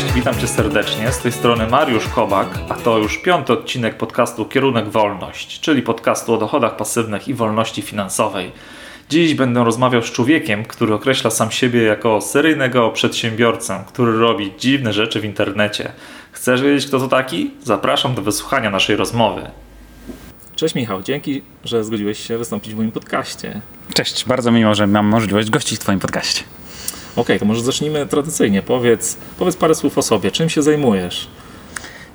Cześć, witam Cię serdecznie. Z tej strony Mariusz Kobak, a to już piąty odcinek podcastu Kierunek Wolność, czyli podcastu o dochodach pasywnych i wolności finansowej. Dziś będę rozmawiał z człowiekiem, który określa sam siebie jako seryjnego przedsiębiorcę, który robi dziwne rzeczy w internecie. Chcesz wiedzieć, kto to taki? Zapraszam do wysłuchania naszej rozmowy. Cześć Michał, dzięki, że zgodziłeś się wystąpić w moim podcaście. Cześć, bardzo miło, że mam możliwość gościć w Twoim podcaście. Okej, okay, to może zacznijmy tradycyjnie. Powiedz, powiedz parę słów o sobie. Czym się zajmujesz?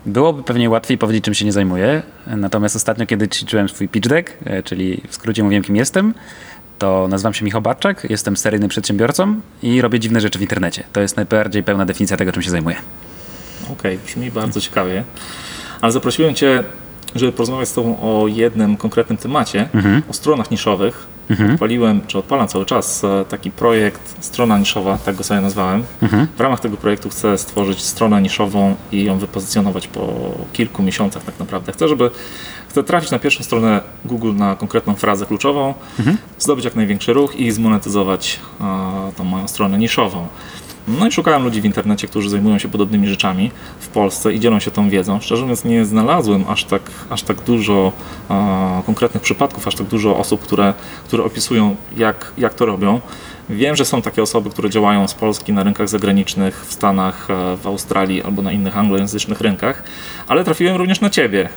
Byłoby pewnie łatwiej powiedzieć, czym się nie zajmuję. Natomiast ostatnio, kiedy ćwiczyłem swój pitch deck, e, czyli w skrócie mówiłem, kim jestem, to nazywam się Michał Barczak, jestem seryjnym przedsiębiorcą i robię dziwne rzeczy w internecie. To jest najbardziej pełna definicja tego, czym się zajmuję. Okej, okay, brzmi bardzo ciekawie. Ale zaprosiłem Cię żeby porozmawiać z Tobą o jednym konkretnym temacie, mhm. o stronach niszowych. Mhm. Odpaliłem, czy odpalam cały czas e, taki projekt, strona niszowa, tak go sobie nazwałem. Mhm. W ramach tego projektu chcę stworzyć stronę niszową i ją wypozycjonować po kilku miesiącach tak naprawdę. Chcę, żeby chcę trafić na pierwszą stronę Google na konkretną frazę kluczową, mhm. zdobyć jak największy ruch i zmonetyzować a, tą moją stronę niszową. No i szukałem ludzi w internecie, którzy zajmują się podobnymi rzeczami w Polsce i dzielą się tą wiedzą. Szczerze mówiąc, nie znalazłem aż tak, aż tak dużo a, konkretnych przypadków, aż tak dużo osób, które, które opisują, jak, jak to robią. Wiem, że są takie osoby, które działają z Polski na rynkach zagranicznych, w Stanach, e, w Australii albo na innych anglojęzycznych rynkach, ale trafiłem również na Ciebie.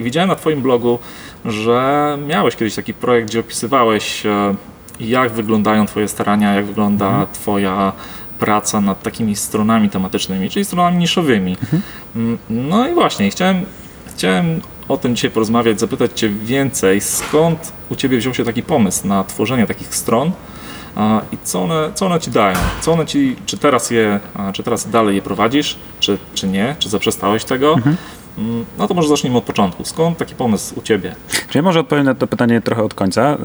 Widziałem na Twoim blogu, że miałeś kiedyś taki projekt, gdzie opisywałeś, e, jak wyglądają Twoje starania, jak wygląda mhm. Twoja praca nad takimi stronami tematycznymi, czyli stronami niszowymi. Mhm. No i właśnie, chciałem, chciałem o tym dzisiaj porozmawiać, zapytać Cię więcej, skąd u Ciebie wziął się taki pomysł na tworzenie takich stron i co one, co one Ci dają? Co one Ci, czy teraz je, czy teraz dalej je prowadzisz, czy, czy nie, czy zaprzestałeś tego? Mhm. Mm, no to może zacznijmy od początku. Skąd taki pomysł u Ciebie? Czy ja może odpowiem na to pytanie trochę od końca,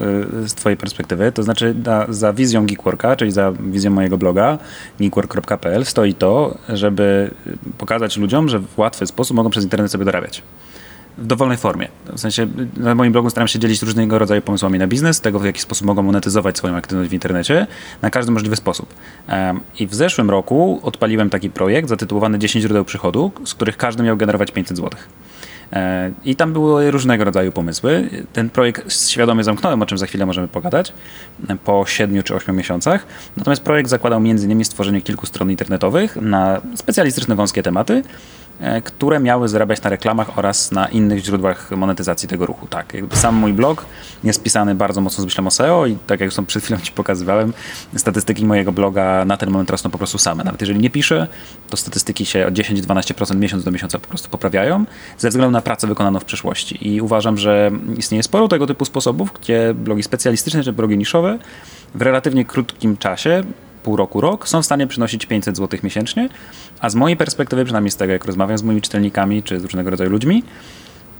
y, z Twojej perspektywy. To znaczy za, za wizją Geekworka, czyli za wizją mojego bloga geekwork.pl stoi to, żeby pokazać ludziom, że w łatwy sposób mogą przez internet sobie dorabiać w dowolnej formie. W sensie na moim blogu staram się dzielić różnego rodzaju pomysłami na biznes, tego w jaki sposób mogą monetyzować swoją aktywność w internecie, na każdy możliwy sposób. I w zeszłym roku odpaliłem taki projekt zatytułowany 10 źródeł przychodu, z których każdy miał generować 500 zł. E, I tam były różnego rodzaju pomysły. Ten projekt świadomie zamknąłem, o czym za chwilę możemy pogadać, po 7 czy 8 miesiącach. Natomiast projekt zakładał m.in. stworzenie kilku stron internetowych na specjalistyczne, wąskie tematy, które miały zarabiać na reklamach oraz na innych źródłach monetyzacji tego ruchu. Tak, jakby sam mój blog jest pisany bardzo mocno z myślą o SEO i tak jak już przed chwilą Ci pokazywałem, statystyki mojego bloga na ten moment rosną po prostu same. Nawet jeżeli nie piszę, to statystyki się o 10-12% miesiąc do miesiąca po prostu poprawiają ze względu na pracę wykonaną w przeszłości. I uważam, że istnieje sporo tego typu sposobów, gdzie blogi specjalistyczne czy blogi niszowe w relatywnie krótkim czasie pół roku, rok, są w stanie przynosić 500 zł miesięcznie, a z mojej perspektywy, przynajmniej z tego, jak rozmawiam z moimi czytelnikami czy z różnego rodzaju ludźmi,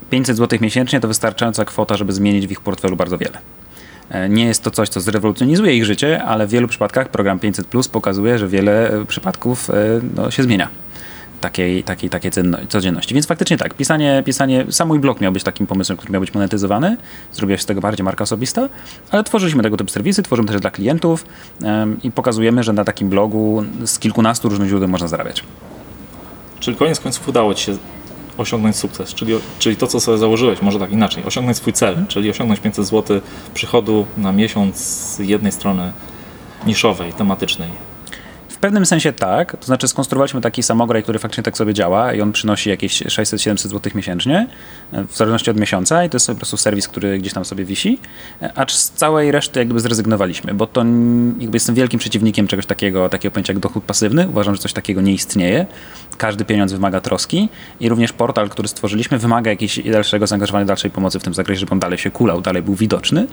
500 zł miesięcznie to wystarczająca kwota, żeby zmienić w ich portfelu bardzo wiele. E, nie jest to coś, co zrewolucjonizuje ich życie, ale w wielu przypadkach program 500 Plus pokazuje, że wiele e, przypadków e, no, się zmienia takiej, takiej, takiej codzienności. Więc faktycznie tak, pisanie, pisanie, sam mój blog miał być takim pomysłem, który miał być monetyzowany, zrobiła się z tego bardziej marka osobista, ale tworzyliśmy tego typu serwisy, tworzymy też dla klientów um, i pokazujemy, że na takim blogu z kilkunastu różnych źródeł można zarabiać. Czyli koniec końców udało Ci się osiągnąć sukces, czyli, czyli to, co sobie założyłeś, może tak inaczej, osiągnąć swój cel, czyli osiągnąć 500 zł przychodu na miesiąc z jednej strony niszowej, tematycznej pewnym sensie tak, to znaczy skonstruowaliśmy taki samograj, który faktycznie tak sobie działa i on przynosi jakieś 600-700 zł miesięcznie, w zależności od miesiąca i to jest po prostu serwis, który gdzieś tam sobie wisi, acz z całej reszty jakby zrezygnowaliśmy, bo to jakby jestem wielkim przeciwnikiem czegoś takiego, takiego pojęcia jak dochód pasywny, uważam, że coś takiego nie istnieje, każdy pieniądz wymaga troski i również portal, który stworzyliśmy wymaga jakiegoś dalszego zaangażowania, dalszej pomocy w tym zakresie, żeby on dalej się kulał, dalej był widoczny,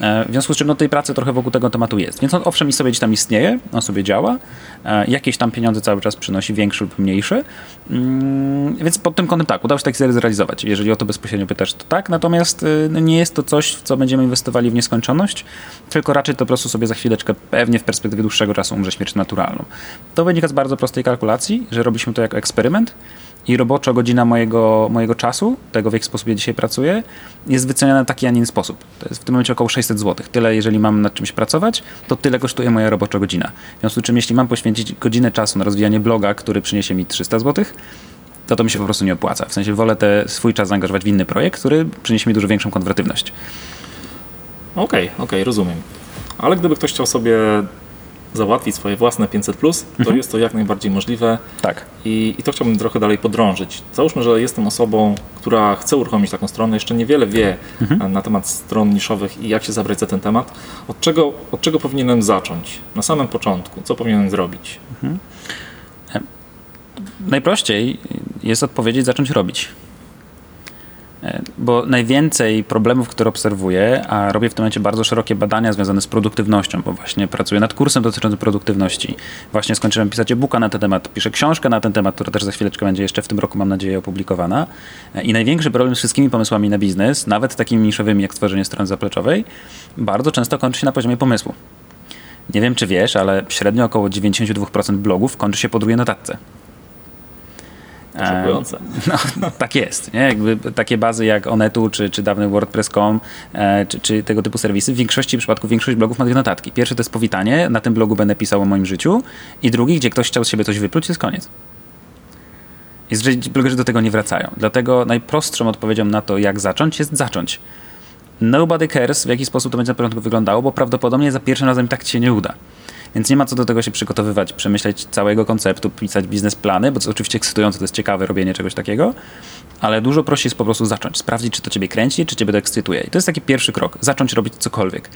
e, w związku z czym no, tej pracy trochę wokół tego tematu jest, więc on owszem i sobie gdzieś tam istnieje, on sobie działa, E, jakieś tam pieniądze cały czas przynosi, większe lub mniejsze. Mm, więc pod tym kątem tak, udało się taki cel zrealizować. Jeżeli o to bezpośrednio pytasz, to tak. Natomiast y, no, nie jest to coś, w co będziemy inwestowali w nieskończoność, tylko raczej to po prostu sobie za chwileczkę, pewnie w perspektywie dłuższego czasu umrze śmierć naturalną. To wynika z bardzo prostej kalkulacji, że robiliśmy to jako eksperyment i robocza godzina mojego, mojego czasu, tego w jaki sposób ja dzisiaj pracuję, jest wyceniana w taki, a nie inny sposób. To jest w tym momencie około 600 zł. Tyle, jeżeli mam nad czymś pracować, to tyle kosztuje moja robocza godzina. W związku z czym, jeśli mam poświęcić godzinę czasu na rozwijanie bloga, który przyniesie mi 300 zł, to to mi się po prostu nie opłaca. W sensie wolę te swój czas zaangażować w inny projekt, który przyniesie mi dużo większą konwertywność. Okej, okay, okej, okay, rozumiem. Ale gdyby ktoś chciał sobie załatwić swoje własne 500, plus, to mhm. jest to jak najbardziej możliwe. Tak. I, I to chciałbym trochę dalej podrążyć. Załóżmy, że jestem osobą, która chce uruchomić taką stronę, jeszcze niewiele wie mhm. na temat stron niszowych i jak się zabrać za ten temat. Od czego, od czego powinienem zacząć? Na samym początku, co powinienem zrobić? Mhm. Najprościej jest odpowiedzieć, zacząć robić. E, bo najwięcej problemów, które obserwuję, a robię w tym momencie bardzo szerokie badania związane z produktywnością, bo właśnie pracuję nad kursem dotyczącym produktywności. Właśnie skończyłem pisać e-booka na ten temat, piszę książkę na ten temat, która też za chwileczkę będzie jeszcze w tym roku, mam nadzieję, opublikowana. E, I największy problem z wszystkimi pomysłami na biznes, nawet takimi niszowymi jak stworzenie strony zapleczowej, bardzo często kończy się na poziomie pomysłu. Nie wiem, czy wiesz, ale średnio około 92% blogów kończy się po drugiej notatce. Szokujące. No, tak jest. Nie? Jakby takie bazy jak Onetu, czy, czy dawny WordPress.com, e, czy, czy tego typu serwisy, w większości przypadków większość blogów ma dwie notatki. Pierwsze to jest powitanie, na tym blogu będę pisał o moim życiu i drugi, gdzie ktoś chciał z siebie coś wypluć, jest koniec. Jest, że blogerzy do tego nie wracają. Dlatego najprostszą odpowiedzią na to, jak zacząć, jest zacząć. Nobody cares, w jaki sposób to będzie na początku wyglądało, bo prawdopodobnie za pierwszym razem tak ci się nie uda. Więc nie ma co do tego się przygotowywać, przemyśleć całego konceptu, pisać biznesplany, bo to oczywiście ekscytujące, to jest ciekawe robienie czegoś takiego, ale dużo prościej jest po prostu zacząć, sprawdzić, czy to ciebie kręci, czy ciebie to ekscytuje. I to jest taki pierwszy krok, zacząć robić cokolwiek.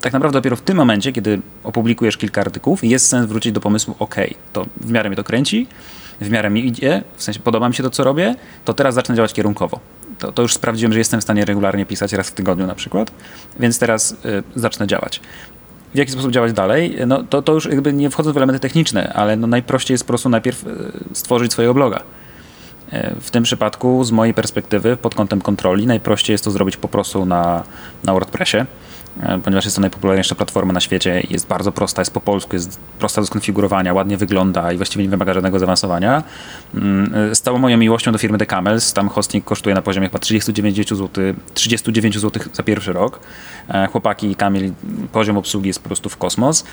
Tak naprawdę dopiero w tym momencie, kiedy opublikujesz kilka artykułów, jest sens wrócić do pomysłu, ok, to w miarę mnie to kręci, w miarę mi idzie, w sensie podoba mi się to, co robię, to teraz zacznę działać kierunkowo. To, to, już sprawdziłem, że jestem w stanie regularnie pisać raz w tygodniu na przykład, więc teraz y, zacznę działać w jaki sposób działać dalej, no to, to już jakby nie wchodzą w elementy techniczne, ale no najprościej jest po prostu najpierw e, stworzyć swojego bloga. E, w tym przypadku, z mojej perspektywy, pod kątem kontroli, najprościej jest to zrobić po prostu na, na WordPressie. E, ponieważ jest to najpopularniejsza platforma na świecie, jest bardzo prosta, jest po polsku, jest prosta do skonfigurowania, ładnie wygląda i właściwie nie wymaga żadnego zaawansowania. Mm, e, z całą moją miłością do firmy The Camels, tam hosting kosztuje na poziomie chyba 39 zł, 39 zł za pierwszy rok. E, chłopaki i Kamil, poziom obsługi jest po prostu w kosmos.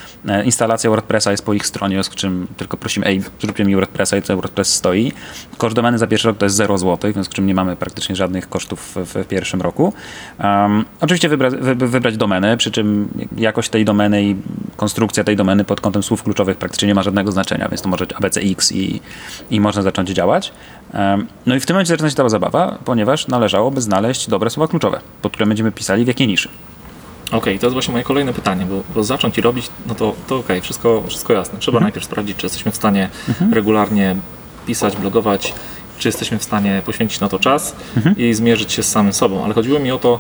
Instalacja WordPressa jest po ich stronie, z czym tylko prosimy, ej, zróbcie mi WordPressa i to WordPress stoi. Koszt domeny za pierwszy rok to jest 0 zł, w związku z czym nie mamy praktycznie żadnych kosztów w, w pierwszym roku. Um, oczywiście wybra, wy, wybrać domenę domeny, przy czym jakość tej domeny i konstrukcja tej domeny pod kątem słów kluczowych praktycznie nie ma żadnego znaczenia, więc to może być ABCX i, i można zacząć działać. No i w tym momencie zaczyna się ta zabawa, ponieważ należałoby znaleźć dobre słowa kluczowe, pod które będziemy pisali w jakiej niszy. Okej, okay, to jest właśnie moje kolejne pytanie, bo, bo zacząć i robić, no to, to okej, okay, wszystko, wszystko jasne. Trzeba mhm. najpierw sprawdzić, czy jesteśmy w stanie mhm. regularnie pisać, blogować, czy jesteśmy w stanie poświęcić na to czas mhm. i zmierzyć się z samym sobą. Ale chodziło mi o to,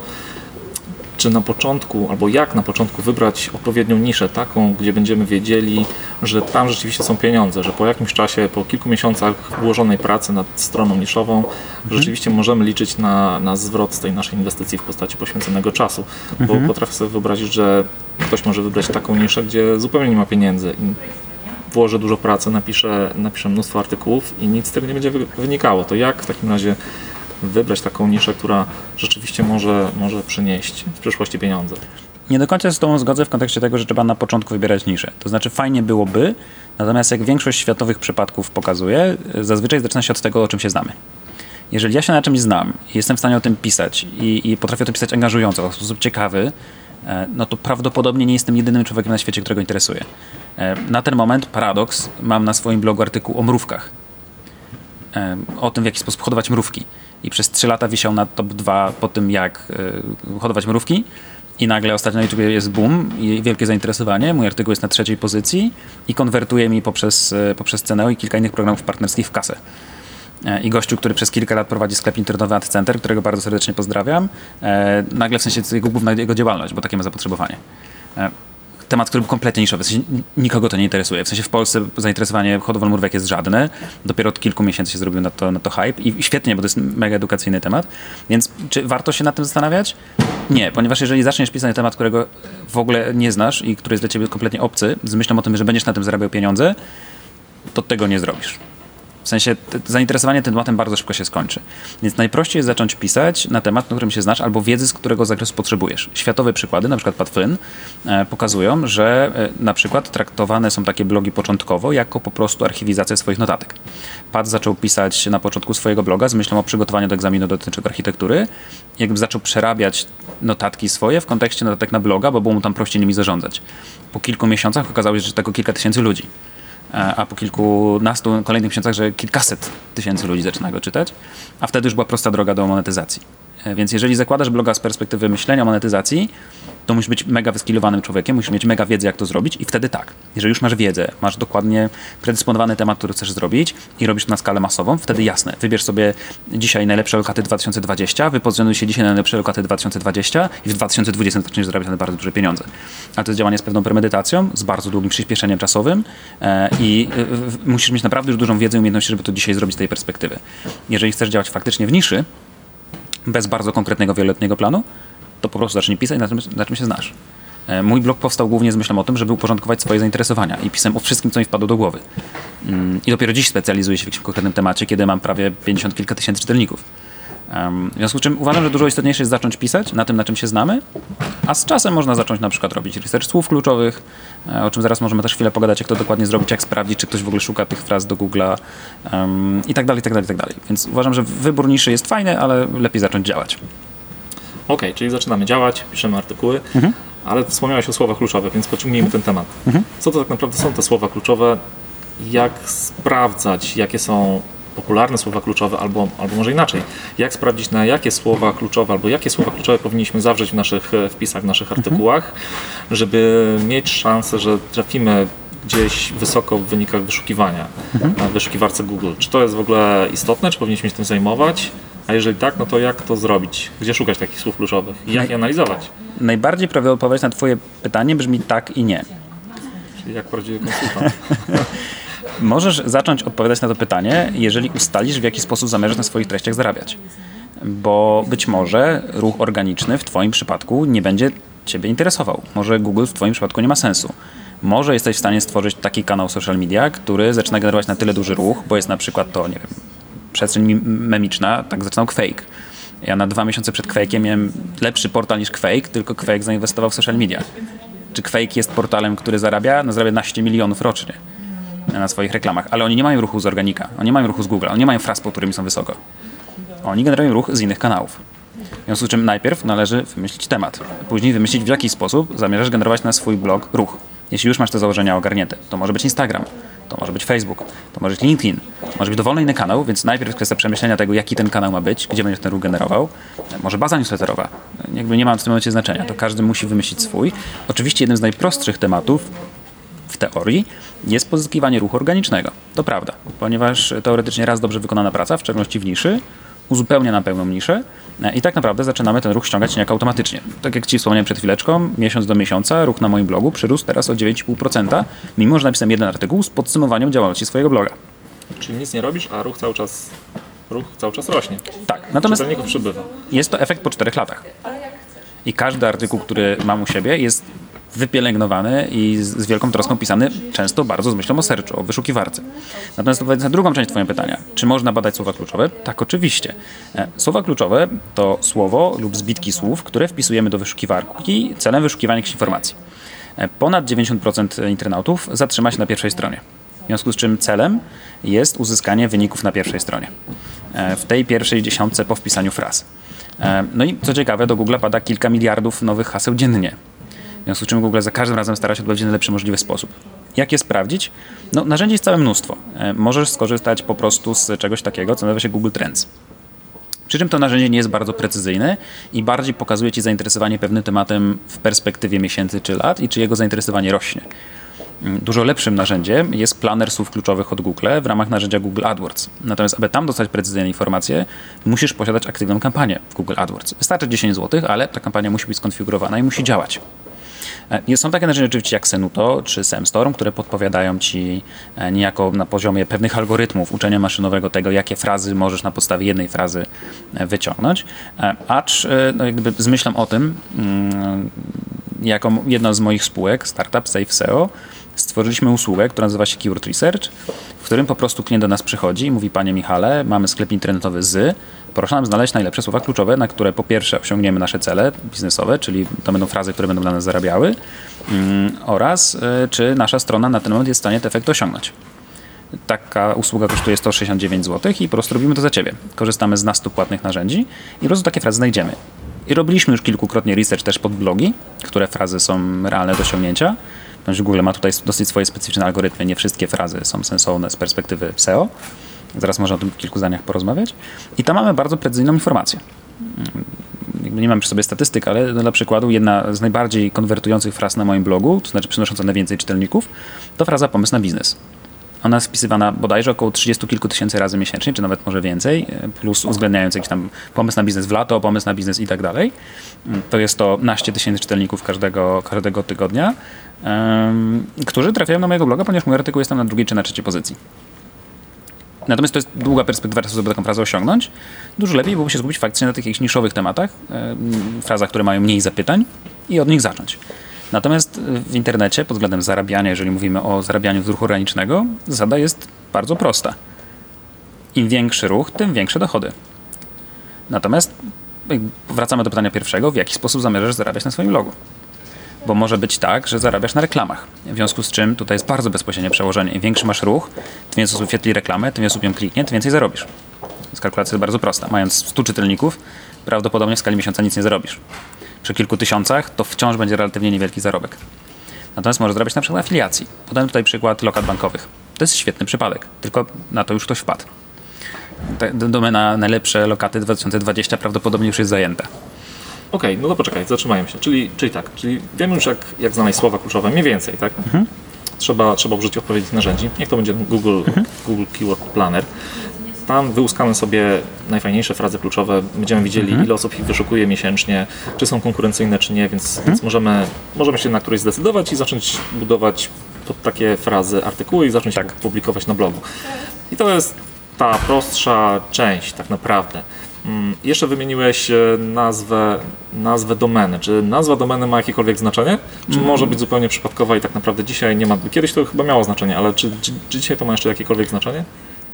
czy na początku, albo jak na początku wybrać odpowiednią niszę, taką, gdzie będziemy wiedzieli, że tam rzeczywiście są pieniądze, że po jakimś czasie, po kilku miesiącach włożonej pracy nad stroną niszową, mhm. rzeczywiście możemy liczyć na, na zwrot z tej naszej inwestycji w postaci poświęconego czasu. Bo mhm. potrafię sobie wyobrazić, że ktoś może wybrać taką niszę, gdzie zupełnie nie ma pieniędzy i włoży dużo pracy, napisze, napisze mnóstwo artykułów i nic z tego nie będzie wynikało. To jak w takim razie wybrać taką niszę, która rzeczywiście może, może przynieść w przyszłości pieniądze. Nie do końca z Tobą zgodzę w kontekście tego, że trzeba na początku wybierać niszę. To znaczy fajnie byłoby, natomiast jak większość światowych przypadków pokazuje, zazwyczaj zaczyna się od tego, o czym się znamy. Jeżeli ja się na czymś znam i jestem w stanie o tym pisać i, i potrafię to pisać angażująco, w sposób ciekawy, e, no to prawdopodobnie nie jestem jedynym człowiekiem na świecie, którego interesuje. E, na ten moment, paradoks, mam na swoim blogu artykuł o mrówkach. E, o tym, w jaki sposób hodować mrówki i przez 3 lata wisiał na top 2 po tym, jak y, hodować mrówki. I nagle ostatnio na YouTube jest boom i wielkie zainteresowanie. Mój artykuł jest na trzeciej pozycji i konwertuje mi poprzez, y, poprzez cenę i kilka innych programów partnerskich w kasę. E, I gościu, który przez kilka lat prowadzi sklep internetowy AdCenter, którego bardzo serdecznie pozdrawiam, e, nagle w sensie jego główna jego działalność, bo takie ma zapotrzebowanie temat, który był kompletnie niszowy. W sensie nikogo to nie interesuje. W sensie w Polsce zainteresowanie hodowlą mrówek jest żadne. Dopiero od kilku miesięcy się zrobił na to, na to hype i świetnie, bo to jest mega edukacyjny temat. Więc czy warto się nad tym zastanawiać? Nie, ponieważ jeżeli zaczniesz pisać temat, którego w ogóle nie znasz i który jest dla ciebie kompletnie obcy, z myślą o tym, że będziesz na tym zarabiał pieniądze, to tego nie zrobisz. W sensie zainteresowanie tym tematem bardzo szybko się skończy. Więc najprościej jest zacząć pisać na temat, na którym się znasz, albo wiedzy, z którego zakresu potrzebujesz. Światowe przykłady, na przykład Pat Flynn, e, pokazują, że e, na przykład traktowane są takie blogi początkowo jako po prostu archiwizacja swoich notatek. Pat zaczął pisać na początku swojego bloga z myślą o przygotowaniu do egzaminu dotyczącego architektury. Jakby zaczął przerabiać notatki swoje w kontekście notatek na bloga, bo było mu tam prościej nimi zarządzać. Po kilku miesiącach okazało się, że tego kilka tysięcy ludzi. E, a po kilkunastu kolejnych miesiącach, że kilkaset tysięcy ludzi zaczyna go czytać, a wtedy już była prosta droga do monetyzacji. E, więc jeżeli zakładasz bloga z perspektywy myślenia monetyzacji, to musisz być mega wyskilowanym człowiekiem, musisz mieć mega wiedzę, jak to zrobić i wtedy tak. Jeżeli już masz wiedzę, masz dokładnie predysponowany temat, który chcesz zrobić i robisz to na skalę masową, wtedy jasne, wybierz sobie dzisiaj najlepsze lokaty 2020, wypozycjonuj się dzisiaj na najlepsze lokaty 2020 i w 2020 zaczniesz zarabiać na bardzo duże pieniądze. Ale to jest działanie z pewną premedytacją, z bardzo długim przyspieszeniem czasowym e, i e, musisz mieć naprawdę już dużą wiedzę i umiejętności, żeby to dzisiaj zrobić z tej perspektywy. Jeżeli chcesz działać faktycznie w niszy, bez bardzo konkretnego wieloletniego planu, to po prostu zacznij pisać na czym, na czym się znasz. E, mój blog powstał głównie z myślą o tym, żeby uporządkować swoje zainteresowania i pisałem o wszystkim, co mi wpadło do głowy. Mm, I dopiero dziś specjalizuję się w jakimś konkretnym temacie, kiedy mam prawie 50 kilka tysięcy czytelników. W związku z czym uważam, że dużo istotniejsze jest zacząć pisać na tym, na czym się znamy, a z czasem można zacząć na przykład robić research słów kluczowych, e, o czym zaraz możemy też chwilę pogadać, jak to dokładnie zrobić, jak sprawdzić, czy ktoś w ogóle szuka tych fraz do Google'a um, i tak dalej, i tak dalej, i tak dalej. Więc uważam, że wybór niszy jest fajny, ale lepiej zacząć działać. Ok, czyli zaczynamy działać, piszemy artykuły, mhm. ale wspomniałeś o słowach kluczowych, więc pociągnijmy mhm. ten temat. Mhm. Co to tak naprawdę są te słowa kluczowe? Jak sprawdzać, jakie są popularne słowa kluczowe, albo, albo może inaczej. Jak sprawdzić, na jakie słowa kluczowe, albo jakie słowa kluczowe powinniśmy zawrzeć w naszych e, wpisach, w naszych mhm. artykułach, żeby mieć szansę, że trafimy gdzieś wysoko w wynikach wyszukiwania mhm. na wyszukiwarce Google. Czy to jest w ogóle istotne, czy powinniśmy się tym zajmować? A jeżeli tak, no to jak to zrobić? Gdzie szukać takich słów kluczowych? I jak je analizować? Najbardziej prawidłowa odpowiedź na Twoje pytanie brzmi tak i nie. Czyli jak prawdziwy konsultant. Możesz zacząć odpowiadać na to pytanie, jeżeli ustalisz, w jaki sposób zamierzasz na swoich treściach zarabiać. Bo być może ruch organiczny w Twoim przypadku nie będzie Ciebie interesował. Może Google w Twoim przypadku nie ma sensu. Może jesteś w stanie stworzyć taki kanał social media, który zaczyna generować na tyle duży ruch, bo jest na przykład to, nie wiem, przestrzeń memiczna, tak zaczynał Quake. Ja na dwa miesiące przed Quake'iem miałem lepszy portal niż Quake, tylko Quake zainwestował w social media. Czy Quake jest portalem, który zarabia? No zarabia 12 milionów rocznie na swoich reklamach, ale oni nie mają ruchu z organika, oni nie mają ruchu z Google, oni nie mają fraz, po którymi są wysoko. Oni generują ruch z innych kanałów. W związku z czym najpierw należy wymyślić temat, później wymyślić w jaki sposób zamierzasz generować na swój blog ruch. Jeśli już masz te założenia ogarnięte, to może być Instagram, to może być Facebook, to może być LinkedIn, może być dowolny inny kanał, więc najpierw kwestia przemyślenia tego, jaki ten kanał ma być, gdzie będzie ten ruch generował. Może baza newsletterowa. Jakby nie ma w tym momencie znaczenia, to każdy musi wymyślić swój. Oczywiście jednym z najprostszych tematów w teorii jest pozyskiwanie ruchu organicznego. To prawda, ponieważ teoretycznie raz dobrze wykonana praca, w szczególności w niszy, uzupełnia na pełną niszę i tak naprawdę zaczynamy ten ruch ściągać niejako automatycznie. Tak jak Ci wspomniałem przed chwileczką, miesiąc do miesiąca ruch na moim blogu przyrósł teraz o 9,5%, mimo że napisałem jeden artykuł z podsumowaniem działalności swojego bloga. Czyli nic nie robisz, a ruch cały czas, ruch cały czas rośnie. Tak, natomiast przybywa. jest to efekt po czterech latach. I każdy artykuł, który mam u siebie jest wypielęgnowany i z, wielką troską pisany, często bardzo z myślą o sercu, o wyszukiwarce. Natomiast odpowiadając na drugą część Twojego pytania, czy można badać słowa kluczowe? Tak, oczywiście. E, słowa kluczowe to słowo lub zbitki słów, które wpisujemy do wyszukiwarki celem wyszukiwania jakichś informacji. E, ponad 90% internautów zatrzyma się na pierwszej stronie. W związku z czym celem jest uzyskanie wyników na pierwszej stronie. E, w tej pierwszej dziesiątce po wpisaniu fraz. No i co ciekawe, do Google pada kilka miliardów nowych haseł dziennie. W związku z czym Google za każdym razem stara się odpowiedzieć w najlepszy możliwy sposób. Jak je sprawdzić? No, narzędzi jest całe mnóstwo. E, możesz skorzystać po prostu z czegoś takiego, co nazywa się Google Trends. Przy czym to narzędzie nie jest bardzo precyzyjne i bardziej pokazuje Ci zainteresowanie pewnym tematem w perspektywie miesięcy czy lat i czy jego zainteresowanie rośnie. Mm, dużo lepszym narzędziem jest planer słów kluczowych od Google w ramach narzędzia Google AdWords. Natomiast, aby tam dostać precyzyjne informacje, musisz posiadać aktywną kampanię w Google AdWords. Wystarczy 10 zł, ale ta kampania musi być skonfigurowana i musi działać. E, są takie narzędzia oczywiście jak Senuto czy Semstorm, które podpowiadają Ci e, niejako na poziomie pewnych algorytmów uczenia maszynowego tego, jakie frazy możesz na podstawie jednej frazy e, wyciągnąć. Acz no jakby z myślą o tym, mm, jako jedna z moich spółek, startup Safe SEO, stworzyliśmy usługę, która nazywa się Keyword Research, w którym po prostu klient do nas przychodzi i mówi, panie Michale, mamy sklep internetowy z, proszę nam znaleźć najlepsze słowa kluczowe, na które po pierwsze osiągniemy nasze cele biznesowe, czyli to będą frazy, które będą dla nas zarabiały mm, oraz y, czy nasza strona na ten moment jest w stanie te efekty osiągnąć. Taka usługa kosztuje 169 zł i po prostu robimy to za Ciebie. Korzystamy z nastu płatnych narzędzi i po prostu takie frazy znajdziemy. I robiliśmy już kilkukrotnie research też pod blogi, które frazy są realne do osiągnięcia. Ponieważ Google ma tutaj dosyć swoje specyficzne algorytmy, nie wszystkie frazy są sensowne z perspektywy SEO. Zaraz można o tym w kilku zdaniach porozmawiać. I tam mamy bardzo precyzyjną informację. Nie mam przy sobie statystyk, ale dla przykładu jedna z najbardziej konwertujących fraz na moim blogu, to znaczy przynosząca najwięcej czytelników, to fraza pomysł na biznes. Ona jest wpisywana bodajże około 30 kilku tysięcy razy miesięcznie, czy nawet może więcej, plus uwzględniając jakiś tam pomysł na biznes w lato, pomysł na biznes i tak dalej. To jest to naście tysięcy czytelników każdego, każdego tygodnia, um, którzy trafiają na mojego bloga, ponieważ mój artykuł jest tam na drugiej czy na trzeciej pozycji. Natomiast to jest długa perspektywa żeby taką frazę osiągnąć. Dużo lepiej byłoby się skupić faktycznie na tych jakichś niszowych tematach, frazach, które mają mniej zapytań i od nich zacząć. Natomiast w internecie pod względem zarabiania, jeżeli mówimy o zarabianiu z ruchu organicznego, zasada jest bardzo prosta. Im większy ruch, tym większe dochody. Natomiast wracamy do pytania pierwszego, w jaki sposób zamierzasz zarabiać na swoim blogu? Bo może być tak, że zarabiasz na reklamach. W związku z czym tutaj jest bardzo bezpośrednie przełożenie. Im większy masz ruch, tym więcej osób świetli reklamę, tym więcej osób ją kliknie, tym więcej zarobisz. Więc kalkulacja jest bardzo prosta. Mając 100 czytelników, prawdopodobnie w skali miesiąca nic nie zarobisz przy kilku tysiącach, to wciąż będzie relatywnie niewielki zarobek. Natomiast może zrobić na przykład afiliacji. Podam tutaj przykład lokat bankowych. To jest świetny przypadek, tylko na to już ktoś wpadł. Domena najlepsze lokaty 2020 prawdopodobnie już jest zajęta. Okej, okay, no to poczekaj, zatrzymajmy się. Czyli, czyli tak, czyli wiemy już jak, jak znaleźć słowa kluczowe, mniej więcej, tak? Mhm. Trzeba, trzeba użyć odpowiednich narzędzi. Niech to będzie Google, mhm. Google Keyword Planner tam wyłuskamy sobie najfajniejsze frazy kluczowe, będziemy widzieli, mhm. ile osób ich wyszukuje miesięcznie, czy są konkurencyjne, czy nie, więc, mhm. więc możemy, możemy się na którejś zdecydować i zacząć budować pod takie frazy artykuły i zacząć tak. publikować na blogu. I to jest ta prostsza część tak naprawdę. Mm, jeszcze wymieniłeś e, nazwę, nazwę domeny. Czy nazwa domeny ma jakiekolwiek znaczenie? Czy mm. może być zupełnie przypadkowa i tak naprawdę dzisiaj nie ma? Kiedyś to chyba miało znaczenie, ale czy, czy, czy dzisiaj to ma jeszcze jakiekolwiek znaczenie?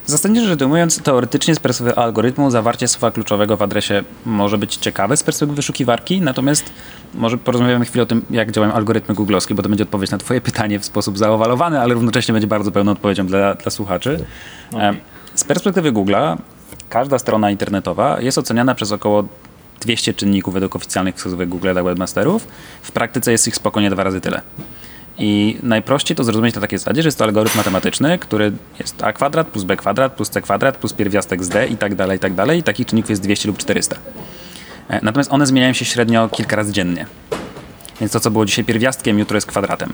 Zasadniczo rzecz ujmując, teoretycznie z perspektywy algorytmu zawarcie słowa kluczowego w adresie może być ciekawe z perspektywy wyszukiwarki, natomiast może porozmawiamy chwilę o tym, jak działają algorytmy googlowskie, bo to będzie odpowiedź na twoje pytanie w sposób zaowalowany, ale równocześnie będzie bardzo pełną odpowiedzią dla, dla słuchaczy. Okay. Z perspektywy Google'a każda strona internetowa jest oceniana przez około 200 czynników według oficjalnych wskazówek Google dla webmasterów. W praktyce jest ich spokojnie dwa razy tyle. I najprościej to zrozumieć na takiej zasadzie, że jest to algorytm matematyczny, który jest a kwadrat plus b kwadrat plus c kwadrat plus pierwiastek z d i tak dalej, i tak dalej. I takich czynników jest 200 lub 400. E, natomiast one zmieniają się średnio kilka razy dziennie. Więc to, co było dzisiaj pierwiastkiem, jutro jest kwadratem.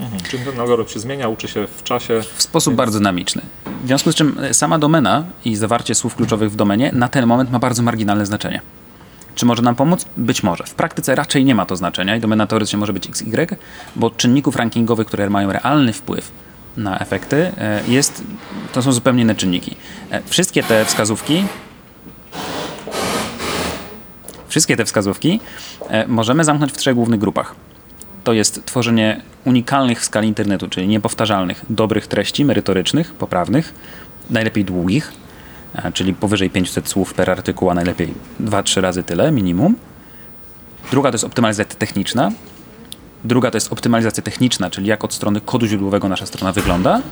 Mhm. Czyli ten algorytm się zmienia, uczy się w czasie. W sposób więc... bardzo dynamiczny. W związku z czym e, sama domena i zawarcie słów kluczowych w domenie na ten moment ma bardzo marginalne znaczenie. Czy może nam pomóc? Być może. W praktyce raczej nie ma to znaczenia i domena teoretycznie może być XY, bo czynników rankingowych, które mają realny wpływ na efekty, e, jest, to są zupełnie inne czynniki. E, wszystkie te wskazówki wszystkie te wskazówki możemy zamknąć w trzech głównych grupach. To jest tworzenie unikalnych w skali internetu, czyli niepowtarzalnych, dobrych treści merytorycznych, poprawnych, najlepiej długich, czyli powyżej 500 słów per artykuł, a najlepiej 2-3 razy tyle minimum. Druga to jest optymalizacja techniczna. Druga to jest optymalizacja techniczna, czyli jak od strony kodu źródłowego nasza strona wygląda.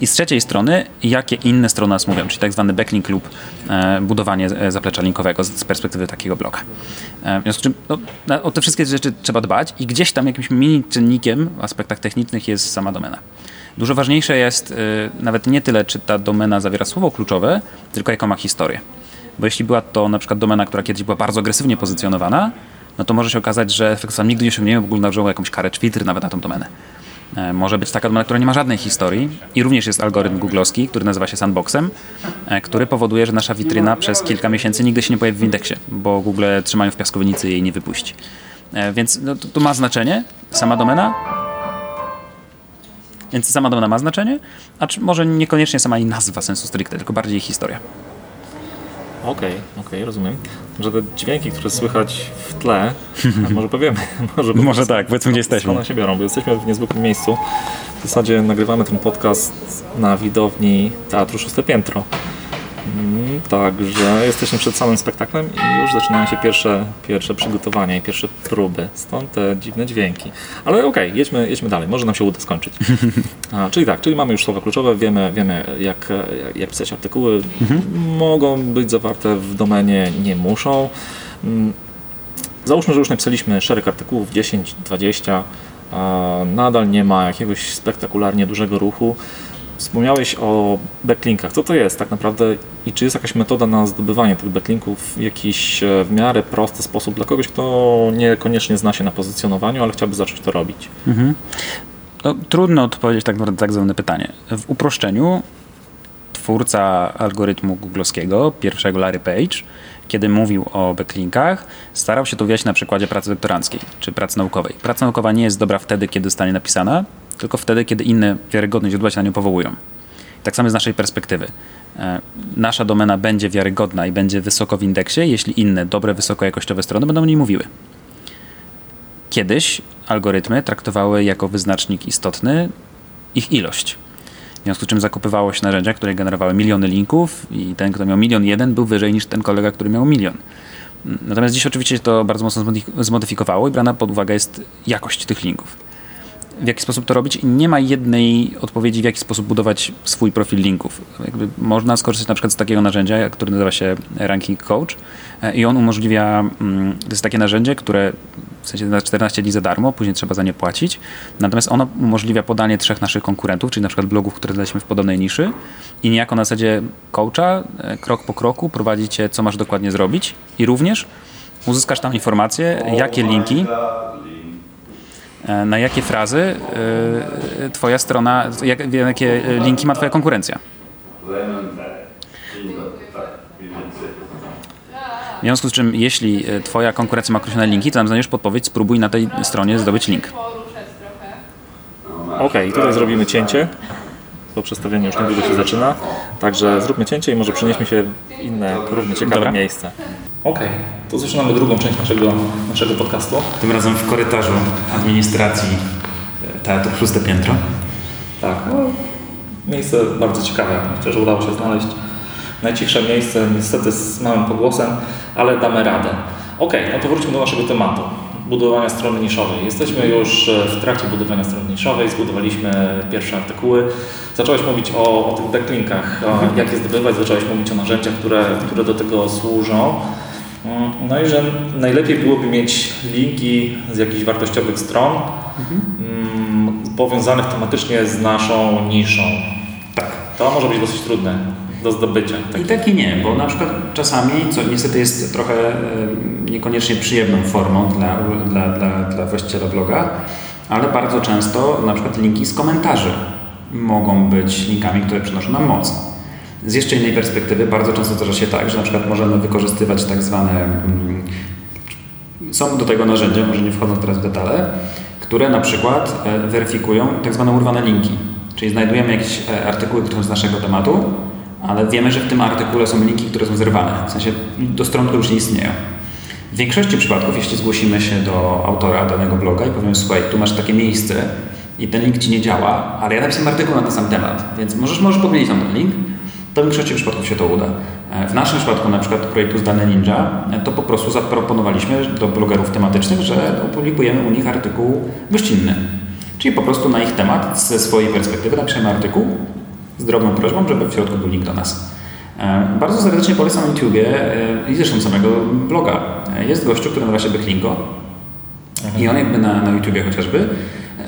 I z trzeciej strony, jakie inne strony nas mówią, czyli tak zwany backlink lub e, budowanie e, zaplecza linkowego z, z perspektywy takiego bloga. E, w związku z czym no, o te wszystkie rzeczy trzeba dbać i gdzieś tam jakimś mini czynnikiem w aspektach technicznych jest sama domena. Dużo ważniejsze jest y, nawet nie tyle, czy ta domena zawiera słowo kluczowe, tylko jaką ma historię. Bo jeśli była to na przykład domena, która kiedyś była bardzo agresywnie pozycjonowana, no to może się okazać, że efektywnie nigdy nie osiągniemy, w ogóle nałożyło jakąś karę czy nawet na tą domenę. E, może być taka domena, która nie ma żadnej historii i również jest algorytm googlowski, który nazywa się sandboxem, e, który powoduje, że nasza witryna przez kilka miesięcy nigdy się nie pojawi w indeksie, bo Google trzymają w piaskownicy i jej nie wypuści. E, więc no, to, to ma znaczenie, sama domena, więc sama domena ma znaczenie, a czy może niekoniecznie sama jej nazwa sensu stricte, tylko bardziej historia. Okej, okej, rozumiem. Że te dźwięki, które słychać w tle, może powiemy, może, Może tak, powiedzmy gdzie jesteśmy. one się biorą, bo jesteśmy w niezwykłym miejscu. W zasadzie nagrywamy ten podcast na widowni Teatru Szóste Piętro. Mm, Także jesteśmy przed samym spektaklem i już zaczynają się pierwsze, pierwsze przygotowania i pierwsze próby. Stąd te dziwne dźwięki. Ale okej, jedźmy, jedźmy dalej. Może nam się uda skończyć. A, czyli tak, czyli mamy już słowa kluczowe, wiemy, wiemy jak, jak, jak pisać artykuły. Mogą być zawarte w domenie, nie muszą. Mm, Załóżmy, że już napisaliśmy szereg artykułów, 10, 20, a nadal nie ma jakiegoś spektakularnie dużego ruchu. Wspomniałeś o backlinkach. Co to jest tak naprawdę i czy jest jakaś metoda na zdobywanie tych backlinków w jakiś e, w miarę prosty sposób dla kogoś, kto niekoniecznie zna się na pozycjonowaniu, ale chciałby zacząć to robić? No, trudno odpowiedzieć tak naprawdę tak zwane pytanie. W uproszczeniu twórca algorytmu googlowskiego, pierwszego Larry Page, kiedy mówił o backlinkach, starał się to ująć na przykładzie pracy doktoranckiej czy pracy naukowej. Praca naukowa nie jest dobra wtedy, kiedy zostanie napisana, tylko wtedy, kiedy inne wiarygodne źródła się na nią powołują. Tak samo z naszej perspektywy. E, Nasza domena będzie wiarygodna i będzie wysoko w indeksie, jeśli inne dobre, wysokojakościowe strony będą o niej mówiły. Kiedyś algorytmy traktowały jako wyznacznik istotny ich ilość. Związku z czym zakupywało się narzędzia, które generowały miliony linków i ten, kto miał milion jeden, był wyżej niż ten kolega, który miał milion. Natomiast dziś oczywiście to bardzo mocno zmodyf- zmodyfikowało i brana pod uwagę jest jakość tych linków. W jaki sposób to robić? Nie ma jednej odpowiedzi, w jaki sposób budować swój profil linków. Jakby można skorzystać na przykład z takiego narzędzia, które nazywa się Ranking Coach e, i on umożliwia, mm, to jest takie narzędzie, które w sensie na 14 dni za darmo, później trzeba za nie płacić. Natomiast ono umożliwia podanie trzech naszych konkurentów, czyli na przykład blogów, które znaleźliśmy w podobnej niszy i niejako na zasadzie coacha, e, krok po kroku prowadzi cię, co masz dokładnie zrobić i również uzyskasz tam informacje, jakie linki E, na jakie frazy e, twoja strona, jak, jakie linki ma twoja konkurencja. W związku z czym, jeśli e, twoja konkurencja ma określone linki, to nam znajdziesz podpowiedź, spróbuj na tej stronie zdobyć link. Okej, tutaj zrobimy cięcie. To przedstawienie już niedługo się zaczyna. Także zróbmy cięcie i może przenieśmy się w inne, równie ciekawe Dobra. miejsce. Okej, to zaczynamy drugą część naszego, naszego podcastu. Tym razem w korytarzu administracji Teatru Szóste Piętro. Tak, no, miejsce bardzo ciekawe. Myślę, że udało się znaleźć najcichsze miejsce, niestety z małym pogłosem, ale damy radę. Okej, no to wróćmy do naszego tematu. Budowania strony niszowej. Jesteśmy już e, w trakcie budowania strony niszowej, zbudowaliśmy pierwsze artykuły. Zacząłeś mówić o, o tych backlinkach, o, jak je zdobywać, zacząłeś mówić o narzędziach, które, które do tego służą. Mm, No i że najlepiej byłoby mieć linki z jakichś wartościowych stron, mm, powiązanych tematycznie z naszą niszą. Tak. To może być dosyć trudne do zdobycia. I tak i nie, bo na przykład czasami, co niestety jest trochę niekoniecznie przyjemną formą dla, dla, dla, dla właściciela bloga, ale bardzo często na przykład linki z komentarzy mogą być linkami, które przynoszą nam moc. Z jeszcze innej perspektywy bardzo często zdarza się tak, że na przykład możemy wykorzystywać tak zwane mm, są do tego narzędzia, może nie wchodzą teraz w detale, które na przykład e, weryfikują tak zwane urwane linki. Czyli znajdujemy jakieś e, artykuły, które z naszego tematu, ale wiemy, że w tym artykule są linki, które są zerwane, w sensie do stron, które już nie istnieją. W większości przypadków, jeśli zgłosimy się do autora danego bloga i powiemy, słuchaj, tu masz takie miejsce i ten link Ci nie działa, ale ja napisałem artykuł na ten sam temat, więc możesz, możesz powiedzieć tam ten link, to w większości przypadków się to uda. E, W naszym przypadku, na przykład projektu Zdane Ninja, e, to po prostu zaproponowaliśmy do blogerów tematycznych, że opublikujemy u nich artykuł gościnny. Czyli po prostu na ich temat, ze swojej perspektywy napiszemy artykuł z drobną prośbą, żeby w środku był link do nas. E, Bardzo serdecznie polecam na YouTubie e, i zresztą samego bloga. E, Jest gościu, który nazywa się Bychlingo i on jakby na, na YouTubie chociażby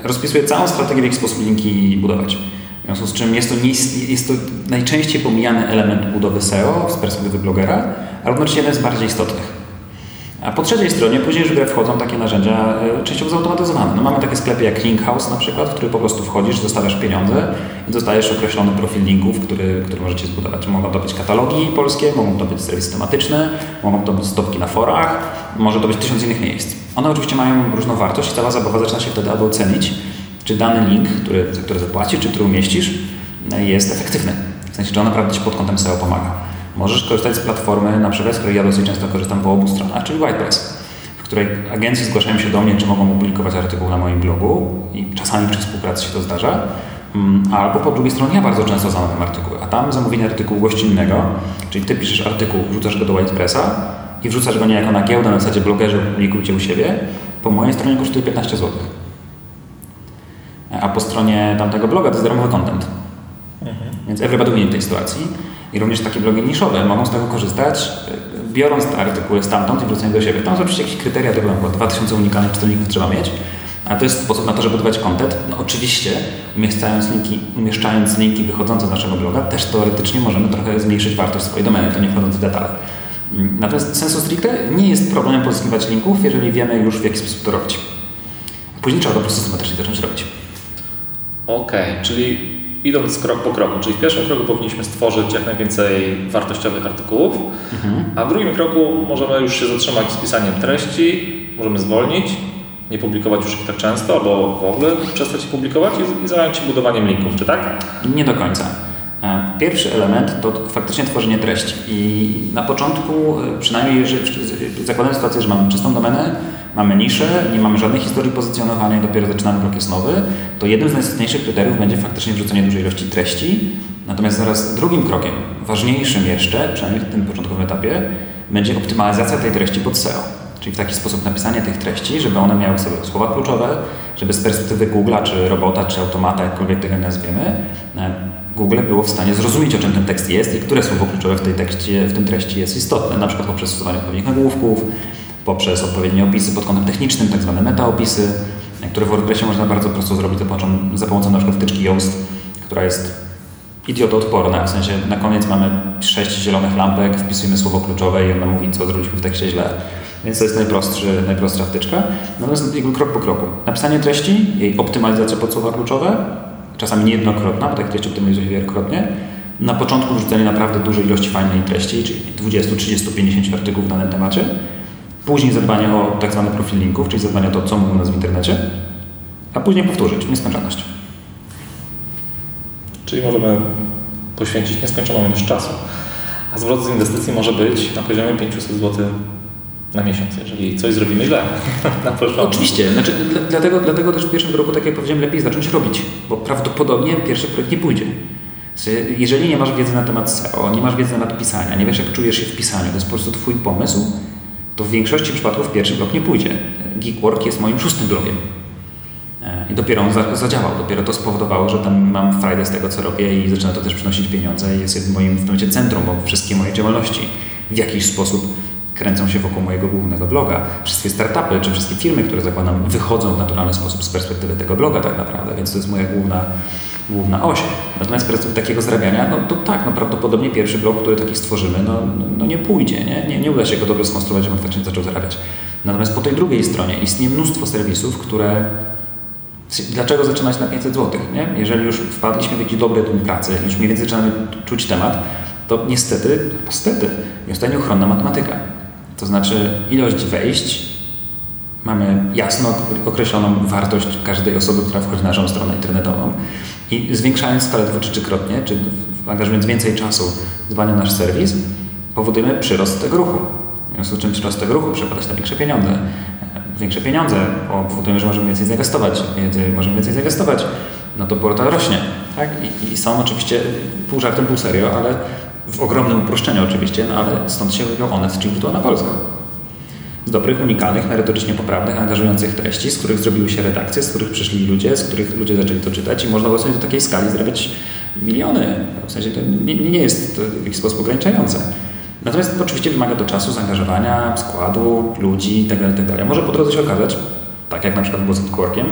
rozpisuje całą strategię, w jaki sposób linki budować. W związku z czym jest to, nie, jest to najczęściej pomijany element budowy SEO z perspektywy blogera, ale jednocześnie jeden z bardziej istotnych. A po trzeciej stronie później już w grę wchodzą takie narzędzia e, częściowo zautomatyzowane. No mamy takie sklepy jak Linkhouse na przykład, w który po prostu wchodzisz, zostawiasz pieniądze i dostajesz określony profil linków, który, który możecie zbudować. Mogą to być katalogi polskie, mogą to być serwisy tematyczne, mogą to być stopki na forach, może to być tysiąc innych miejsc. One oczywiście mają różną wartość i cała zabawa zaczyna się wtedy, aby ocenić, czy dany link, który, za który zapłacisz, czy który umieścisz, jest efektywny. W sensie, czy on naprawdę Ci pod kątem SEO pomaga. Możesz korzystać z platformy, na przykład, z której ja dosyć często korzystam po obu stronach, czyli WordPress, w której agencje zgłaszają się do mnie, czy mogą opublikować artykuł na moim blogu i czasami przy współpracy się to zdarza. Mm, albo po drugiej stronie ja bardzo często zamawiam artykuły, a tam zamówienie artykułu gościnnego, czyli ty piszesz artykuł, wrzucasz go do WordPressa i wrzucasz go niejako na giełdę, na zasadzie blogerzy publikujcie u siebie, po mojej stronie kosztuje 15 zł. A po stronie tamtego bloga to jest darmowy content. Mhm. Więc everybody win w tej sytuacji. I również takie blogi niszowe mogą z tego korzystać, biorąc te artykuły stamtąd i wrzucając do siebie. Tam są oczywiście jakieś kryteria, tego na 2000 unikalnych czytelników trzeba mieć, a to jest sposób na to, żeby budować content. No oczywiście, umieszczając linki, umieszczając linki wychodzące z naszego bloga, też teoretycznie możemy trochę zmniejszyć wartość swojej domeny, to nie wchodząc w detale. Natomiast sensu stricte nie jest problemem pozyskiwać linków, jeżeli wiemy już w jaki sposób to robić. Później trzeba to po prostu systematycznie zacząć robić. Okej, okay, czyli idąc krok po kroku, czyli w pierwszym kroku powinniśmy stworzyć jak najwięcej wartościowych artykułów, mhm. a w drugim kroku możemy już się zatrzymać z pisaniem treści, możemy zwolnić, nie publikować już ich tak często, albo w ogóle przestać je publikować i, i zająć się budowaniem linków, czy tak? Nie do końca. E, pierwszy element to faktycznie tworzenie treści i na początku, e, przynajmniej jeżeli zakładając sytuację, że mamy czystą domenę, mamy niszę, nie mamy żadnej historii pozycjonowania i dopiero zaczynamy blok jest nowy, to jednym z najistotniejszych kryteriów będzie faktycznie wrzucenie dużej ilości treści. Natomiast zaraz drugim krokiem, ważniejszym jeszcze, przynajmniej w tym początkowym etapie, będzie optymalizacja tej treści pod SEO. Czyli w taki sposób napisanie tych treści, żeby one miały sobie słowa kluczowe, żeby z perspektywy Google'a, czy robota, czy automata, jakkolwiek tego nazwiemy, e, Google było w stanie zrozumieć, o czym ten tekst jest i które słowo kluczowe w, tej tekście, w tym treści jest istotne, na przykład poprzez stosowanie odpowiednich nagłówków, poprzez odpowiednie opisy pod kątem technicznym, tak zwane metaopisy, które w WordPressie można bardzo prosto zrobić za pomocą, za na przykład wtyczki Yoast, która jest idiotoodporna, w sensie na koniec mamy sześć zielonych lampek, wpisujemy słowo kluczowe i ona mówi, co zrobiliśmy w tekście źle. Więc to jest najprostszy, najprostsza wtyczka. Natomiast jakby krok po kroku. Napisanie treści, jej optymalizacja pod słowa kluczowe, czasami niejednokrotna, bo tak treści optymalizuje się wielokrotnie. Na początku wrzucenie naprawdę dużej ilości fajnej treści, czyli 20, 30, 50 artykułów w danym temacie. Później zadbanie o tak zwany profil linków, czyli zadbanie o to, co mówią nas w internecie. A później powtórzyć, nieskończoność. Czyli możemy poświęcić nieskończoną ilość czasu. A zwrot z inwestycji może być na poziomie 500 zł na miesiąc, jeżeli coś zrobimy źle. na Oczywiście, znaczy, dlatego, dlatego też w pierwszym roku, tak jak powiedziałem, lepiej zacząć robić, bo prawdopodobnie pierwszy projekt nie pójdzie. Jeżeli nie masz wiedzy na temat SEO, nie masz wiedzy na temat pisania, nie wiesz jak czujesz się w pisaniu, to jest po prostu Twój pomysł, to w większości przypadków pierwszy blok nie pójdzie. Geekwork jest moim szóstym blokiem. E, I dopiero on zadziałał, dopiero to spowodowało, że tam mam frajdę z tego, co robię i zaczyna to też przynosić pieniądze i jest moim w momencie centrum, bo wszystkie moje działalności w jakiś sposób kręcą się wokół mojego głównego bloga. Wszystkie startupy czy wszystkie firmy, które zakładam, wychodzą w naturalny sposób z perspektywy tego bloga tak naprawdę, więc to jest moja główna, główna oś. Natomiast perspektywy takiego zarabiania, no to tak, no prawdopodobnie pierwszy blog, który taki stworzymy, no, no nie pójdzie, nie? nie? Nie uda się go dobrze skonstruować, żeby faktycznie zaczął zarabiać. Natomiast po tej drugiej stronie istnieje mnóstwo serwisów, które Dlaczego zaczynać na 500 zł? Nie? Jeżeli już wpadliśmy w jakiś dobry rytm pracy, już mniej więcej zaczynamy czuć temat, to niestety, niestety, jest to nieuchronna matematyka. To znaczy ilość wejść, mamy jasno określoną wartość każdej osoby, która wchodzi na naszą stronę internetową i zwiększając skalę dwu czy trzykrotnie, czy angażując więcej czasu w nasz serwis, powodujemy przyrost tego ruchu. W związku z czym przyrost tego ruchu przekłada się na większe pieniądze. Większe pieniądze powodujemy, że możemy więcej zainwestować. Więcej, możemy więcej zainwestować, no to portal rośnie. Tak? I, I są oczywiście pół żartem, pół serio, ale w ogromnym uproszczeniu oczywiście, no ale stąd się robią one, czyli na Polska. Dobrych, unikalnych, merytorycznie poprawnych, angażujących treści, z których zrobiły się redakcje, z których przyszli ludzie, z których ludzie zaczęli to czytać i można było sobie do takiej skali zarabiać miliony. W sensie to nie, nie jest to w jakiś sposób ograniczające. Natomiast oczywiście wymaga to czasu, zaangażowania, składu, ludzi itd. Itd. Może po drodze się okazać, tak jak na przykład było z Quarkiem,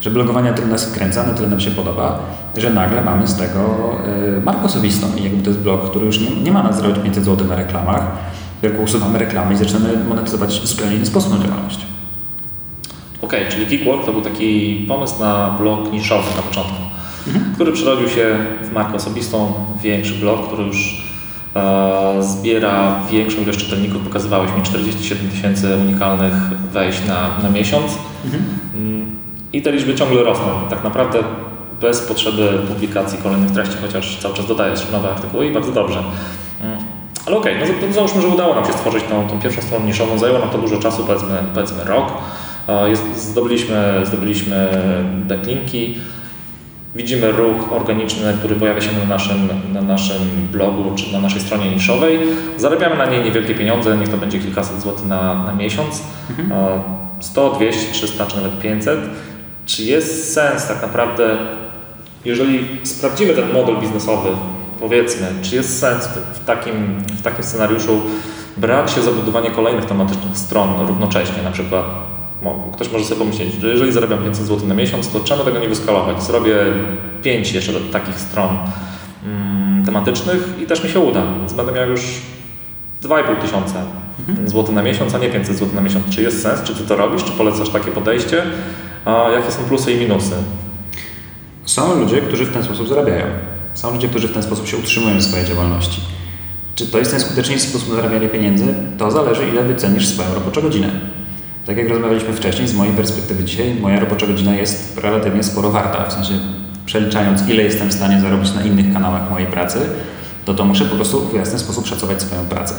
że blogowanie tyle nas wkręca, na tyle nam się podoba, że nagle mamy z tego y, markę osobistą i jakby to jest blog, który już nie, nie ma nas zrobić 500 zł na reklamach, tylko usuwamy reklamy i zaczynamy monetyzować w zupełnie inny sposób na działalność. Okej, okay, czyli Geekwork to był taki pomysł na blog niszowy na początku, mhm. który przerodził się w markę osobistą, większy blog, który już e, zbiera większą ilość czytelników. Pokazywałeś mi 47 tysięcy unikalnych wejść na, na miesiąc. Mhm. Mm, i te liczby ciągle rosną. Tak naprawdę bez potrzeby publikacji kolejnych treści, chociaż cały czas dodajesz nowe artykuły i bardzo dobrze. Ale okej, okay, no załóżmy, że udało nam się stworzyć tą, tą pierwszą stronę niszową. Zajęło nam to dużo czasu, powiedzmy, powiedzmy rok. Jest, zdobyliśmy, zdobyliśmy backlinki, widzimy ruch organiczny, który pojawia się na naszym, na naszym blogu czy na naszej stronie niszowej. Zarabiamy na niej niewielkie pieniądze, niech to będzie kilkaset złotych na, na miesiąc. Mhm. 100, 200, 300 czy nawet 500. Czy jest sens tak naprawdę, jeżeli sprawdzimy ten model biznesowy, powiedzmy, czy jest sens w takim, w takim scenariuszu brać się za budowanie kolejnych tematycznych stron równocześnie, na przykład ktoś może sobie pomyśleć, że jeżeli zarabiam 500 zł na miesiąc, to czemu tego nie wyskalować? Zrobię 5 jeszcze takich stron mm, tematycznych i też mi się uda, więc będę miał już 2,5 tysiąca mhm. złotych na miesiąc, a nie 500 zł na miesiąc. Czy jest sens? Czy ty to robisz? Czy polecasz takie podejście? A jakie są plusy i minusy? Są ludzie, którzy w ten sposób zarabiają. Są ludzie, którzy w ten sposób się utrzymują w swojej działalności. Czy to jest najskuteczniejszy sposób zarabiania pieniędzy? To zależy, ile wycenisz swoją roboczą godzinę. Tak jak rozmawialiśmy wcześniej, z mojej perspektywy dzisiaj moja robocza godzina jest relatywnie sporo warta, w sensie przeliczając ile jestem w stanie zarobić na innych kanałach mojej pracy, to to muszę po prostu w jasny sposób szacować swoją pracę.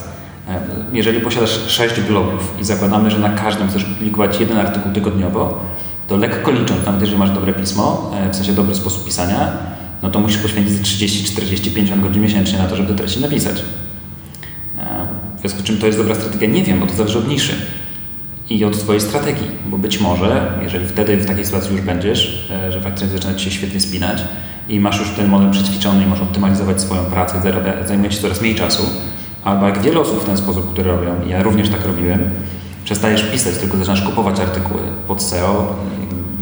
Jeżeli posiadasz 6 blogów i zakładamy, że na każdym chcesz publikować jeden artykuł tygodniowo, to lekko licząc, nawet jeżeli masz dobre pismo, e, w sensie dobry sposób pisania, no to musisz poświęcić 30, 40, 50 godzin miesięcznie na to, żeby te treści napisać. E, w związku z czym to jest dobra strategia? Nie wiem, bo to zależy od niszy i od Twojej strategii, bo być może, jeżeli wtedy w takiej sytuacji już będziesz, e, że faktycznie zaczyna Ci się świetnie spinać i masz już ten model przećwiczony i możesz optymalizować swoją pracę, zajmuje Ci coraz mniej czasu, albo jak wiele osób w ten sposób, które robią, ja również tak robiłem, przestajesz pisać, tylko zaczynasz kupować artykuły pod SEO,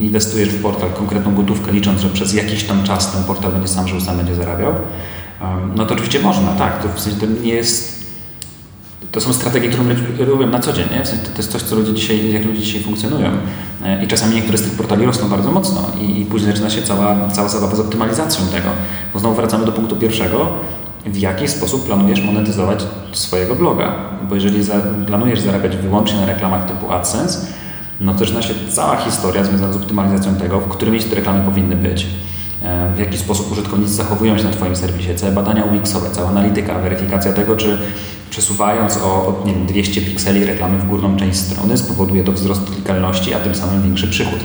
inwestujesz w portal konkretną gotówkę, licząc, że przez jakiś tam czas ten portal będzie sam żył, sam będzie zarabiał, no to oczywiście można, tak, to w sensie to nie jest to są strategie, które robią na co dzień. Nie? W sensie to jest coś, co ludzie dzisiaj, jak ludzie dzisiaj funkcjonują. E, I czasami niektóre z tych portali rosną bardzo mocno i, i później zaczyna się cała, cała zabawa z optymalizacją tego. Bo znowu wracamy do punktu pierwszego. W jaki sposób planujesz monetyzować swojego bloga? Bo jeżeli za, planujesz zarabiać wyłącznie na reklamach typu AdSense, no to zaczyna się cała historia związana z optymalizacją tego, w którym miejscu te reklamy powinny być, e, w jaki sposób użytkownicy zachowują się na Twoim serwisie, całe badania UX-owe, cała analityka, weryfikacja tego, czy przesuwając o nie wiem, 200 pikseli reklamy w górną część strony spowoduje to wzrost klikalności, a tym samym większy przychód.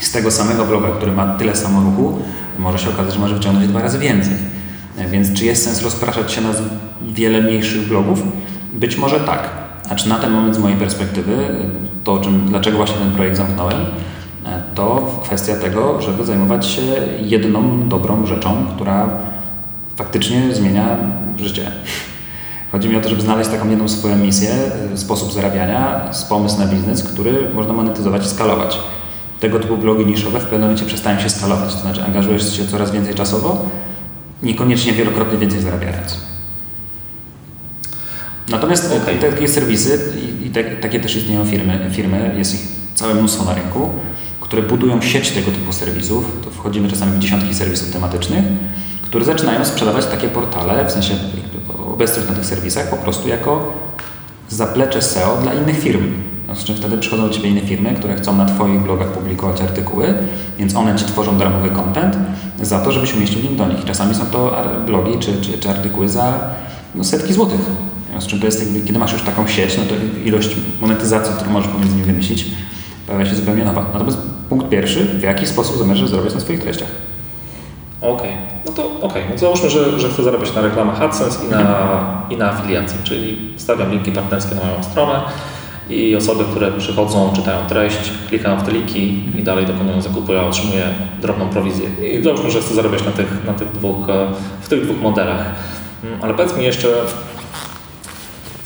Z tego samego bloga, który ma tyle samo ruchu, może się okazać, że może wyciągnąć dwa razy więcej. E, więc czy jest sens rozpraszać się na wiele mniejszych blogów? Być może tak. A czy na ten moment z mojej perspektywy, to czym, dlaczego właśnie ten projekt zamknąłem, e, to kwestia tego, żeby zajmować się jedną dobrą rzeczą, która faktycznie zmienia życie. Chodzi mi o to, żeby znaleźć taką jedną swoją misję, y, sposób zarabiania, pomysł na biznes, który można monetyzować i skalować. Tego typu blogi niszowe w pewnym momencie przestają się skalować, to znaczy angażujesz się coraz więcej czasowo, niekoniecznie wielokrotnie więcej zarabiając. Natomiast okay. takie serwisy i te, takie też istnieją firmy, firmy, jest ich całe mnóstwo na rynku, które budują sieć tego typu serwisów, to wchodzimy czasami w dziesiątki serwisów tematycznych, które zaczynają sprzedawać takie portale, w sensie obecność na tych serwisach po prostu jako zaplecze SEO dla innych firm. Z czym wtedy przychodzą do Ciebie inne firmy, które chcą na Twoich blogach publikować artykuły, więc one Ci tworzą darmowy content za to, żebyś umieścił link do nich. Czasami są to blogi czy, czy, czy artykuły za no, setki złotych. Z czym to jest, jakby, kiedy masz już taką sieć, no to ilość monetyzacji, którą możesz pomiędzy nimi wymyślić, pojawia się zupełnie nowa. Natomiast punkt pierwszy, w jaki sposób zamierzasz zrobić na swoich treściach? Okej, okay. no to okej, okay. no to załóżmy, że, że chcę zarabiać na reklamach AdSense i na, i na afiliacji, czyli stawiam linki partnerskie na moją stronę i osoby, które przychodzą, czytają treść, klikają w te linki i dalej dokonują zakupu, ja otrzymuję drobną prowizję. I załóżmy, że chcę zarabiać na tych, na tych dwóch, w tych dwóch modelach. Mm, ale powiedz mi jeszcze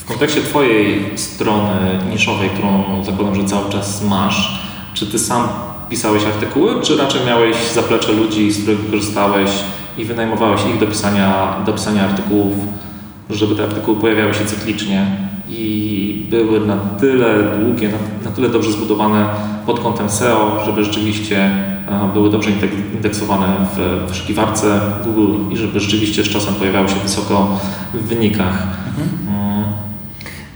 w kontekście Twojej strony niszowej, którą zakładam, że cały czas masz, czy Ty sam pisałeś artykuły, czy raczej miałeś zaplecze ludzi, z których korzystałeś i wynajmowałeś ich do pisania, do pisania artykułów, żeby te artykuły pojawiały się cyklicznie i były na tyle długie, na, na tyle dobrze zbudowane pod kątem SEO, żeby rzeczywiście e, były dobrze indeksowane w wyszukiwarce Google i żeby rzeczywiście z czasem pojawiały się wysoko w wynikach. Mhm.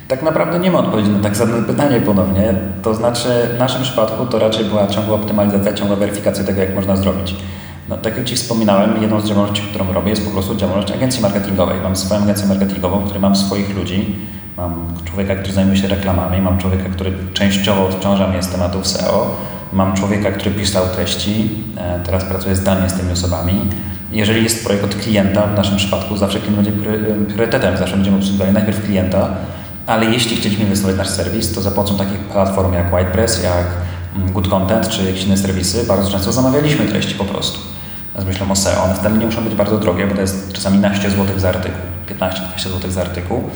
Tak naprawdę nie ma odpowiedzi na tak zadane pytanie ponownie. To znaczy w naszym przypadku to raczej była ciągła optymalizacja, ciągła weryfikacja tego, jak można zrobić. No, tak jak Ci wspominałem, jedną z działalności, którą robię, jest po prostu działalność agencji marketingowej. Mam swoją agencję marketingową, w której mam swoich ludzi. Mam człowieka, który zajmuje się reklamami, mam człowieka, który częściowo odciąża mnie z tematów SEO, mam człowieka, który pisał treści, e, teraz pracuję zdalnie z tymi osobami. Jeżeli jest projekt od klienta, w naszym przypadku zawsze klient będzie priorytetem, zawsze będziemy obsługiwali najpierw klienta, ale jeśli chcieliśmy inwestować w nasz serwis, to za pomocą takich platform jak WhitePress, jak mm, Good Content czy jakieś inne serwisy, bardzo często zamawialiśmy treści po prostu. Z myślą o SEO. One wcale nie muszą być bardzo drogie, bo to jest czasami naście złotych za artykuł, 15-20 złotych za artykuł.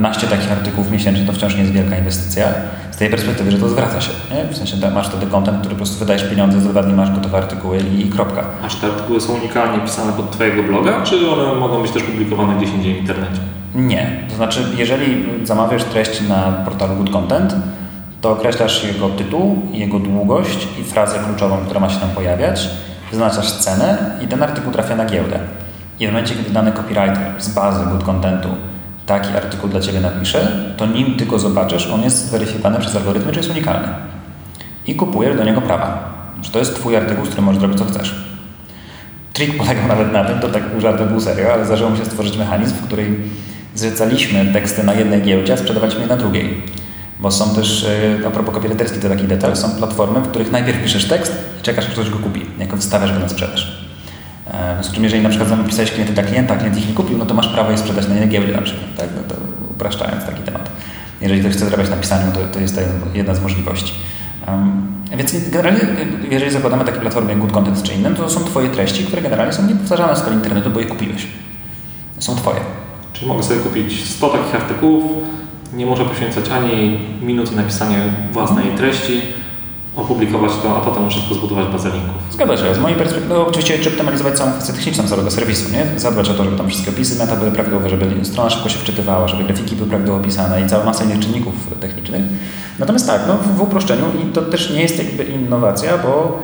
Naście takich artykułów miesięcznie to wciąż nie jest wielka inwestycja. Z tej perspektywy, że to zwraca się. Nie? W sensie masz wtedy content, który po prostu wydajesz pieniądze, za dwa dni masz gotowe artykuły i, i kropka. A czy te artykuły są unikalnie pisane pod Twojego bloga, czy one mogą być też publikowane gdzieś indziej w internecie? Nie. To znaczy, jeżeli zamawiasz treść na portalu Good Content, to określasz jego tytuł, jego długość i frazę kluczową, która ma się tam pojawiać, wyznaczasz cenę i ten artykuł trafia na giełdę. I w momencie, kiedy dany copywriter z bazy Good Contentu taki artykuł dla Ciebie napisze, to nim Ty go zobaczysz, on jest weryfikowany przez algorytmy, czy jest unikalny. I kupujesz do niego prawa. Że to jest Twój artykuł, z którym możesz robić co chcesz. Trik polegał nawet na tym, to tak żartem, pół serio, ale zdarzyło mi się stworzyć mechanizm, w którym zlecaliśmy teksty na jednej giełdzie, a sprzedawaliśmy je na drugiej. Bo są też, e, a propos copywriterski to taki detal, są platformy, w których najpierw piszesz tekst i czekasz, aż ktoś go kupi, jako wstawiasz go na sprzedaż. E, w związku z czym, jeżeli na przykład zapisałeś klienty dla klienta, a klient ich nie kupił, no to masz prawo je sprzedać na jednej giełdzie na przykład, tak? No to upraszczając taki temat. Jeżeli ktoś chce zarabiać na pisaniu, to, to jest to jedna z możliwości. Um, więc generalnie, jeżeli zakładamy takie platformy jak Good Content czy inne, to są Twoje treści, które generalnie są niepowtarzalne skali internetu, bo je kupiłeś. Są Twoje. Czyli mogę sobie kupić 100 takich artykułów, nie muszę poświęcać ani minuty na pisanie własnej treści, opublikować to, a potem muszę tylko zbudować bazę linków. Zgadza się. Z mojej perspektywy, no, oczywiście czy optymalizować całą kwestię techniczną całego serwisu, nie? Zadbać o to, żeby tam wszystkie opisy meta były prawidłowe, żeby strona szybko się wczytywała, żeby grafiki były prawidłowo opisane i cała masa innych czynników technicznych. Natomiast tak, no, w uproszczeniu i to też nie jest jakby innowacja, bo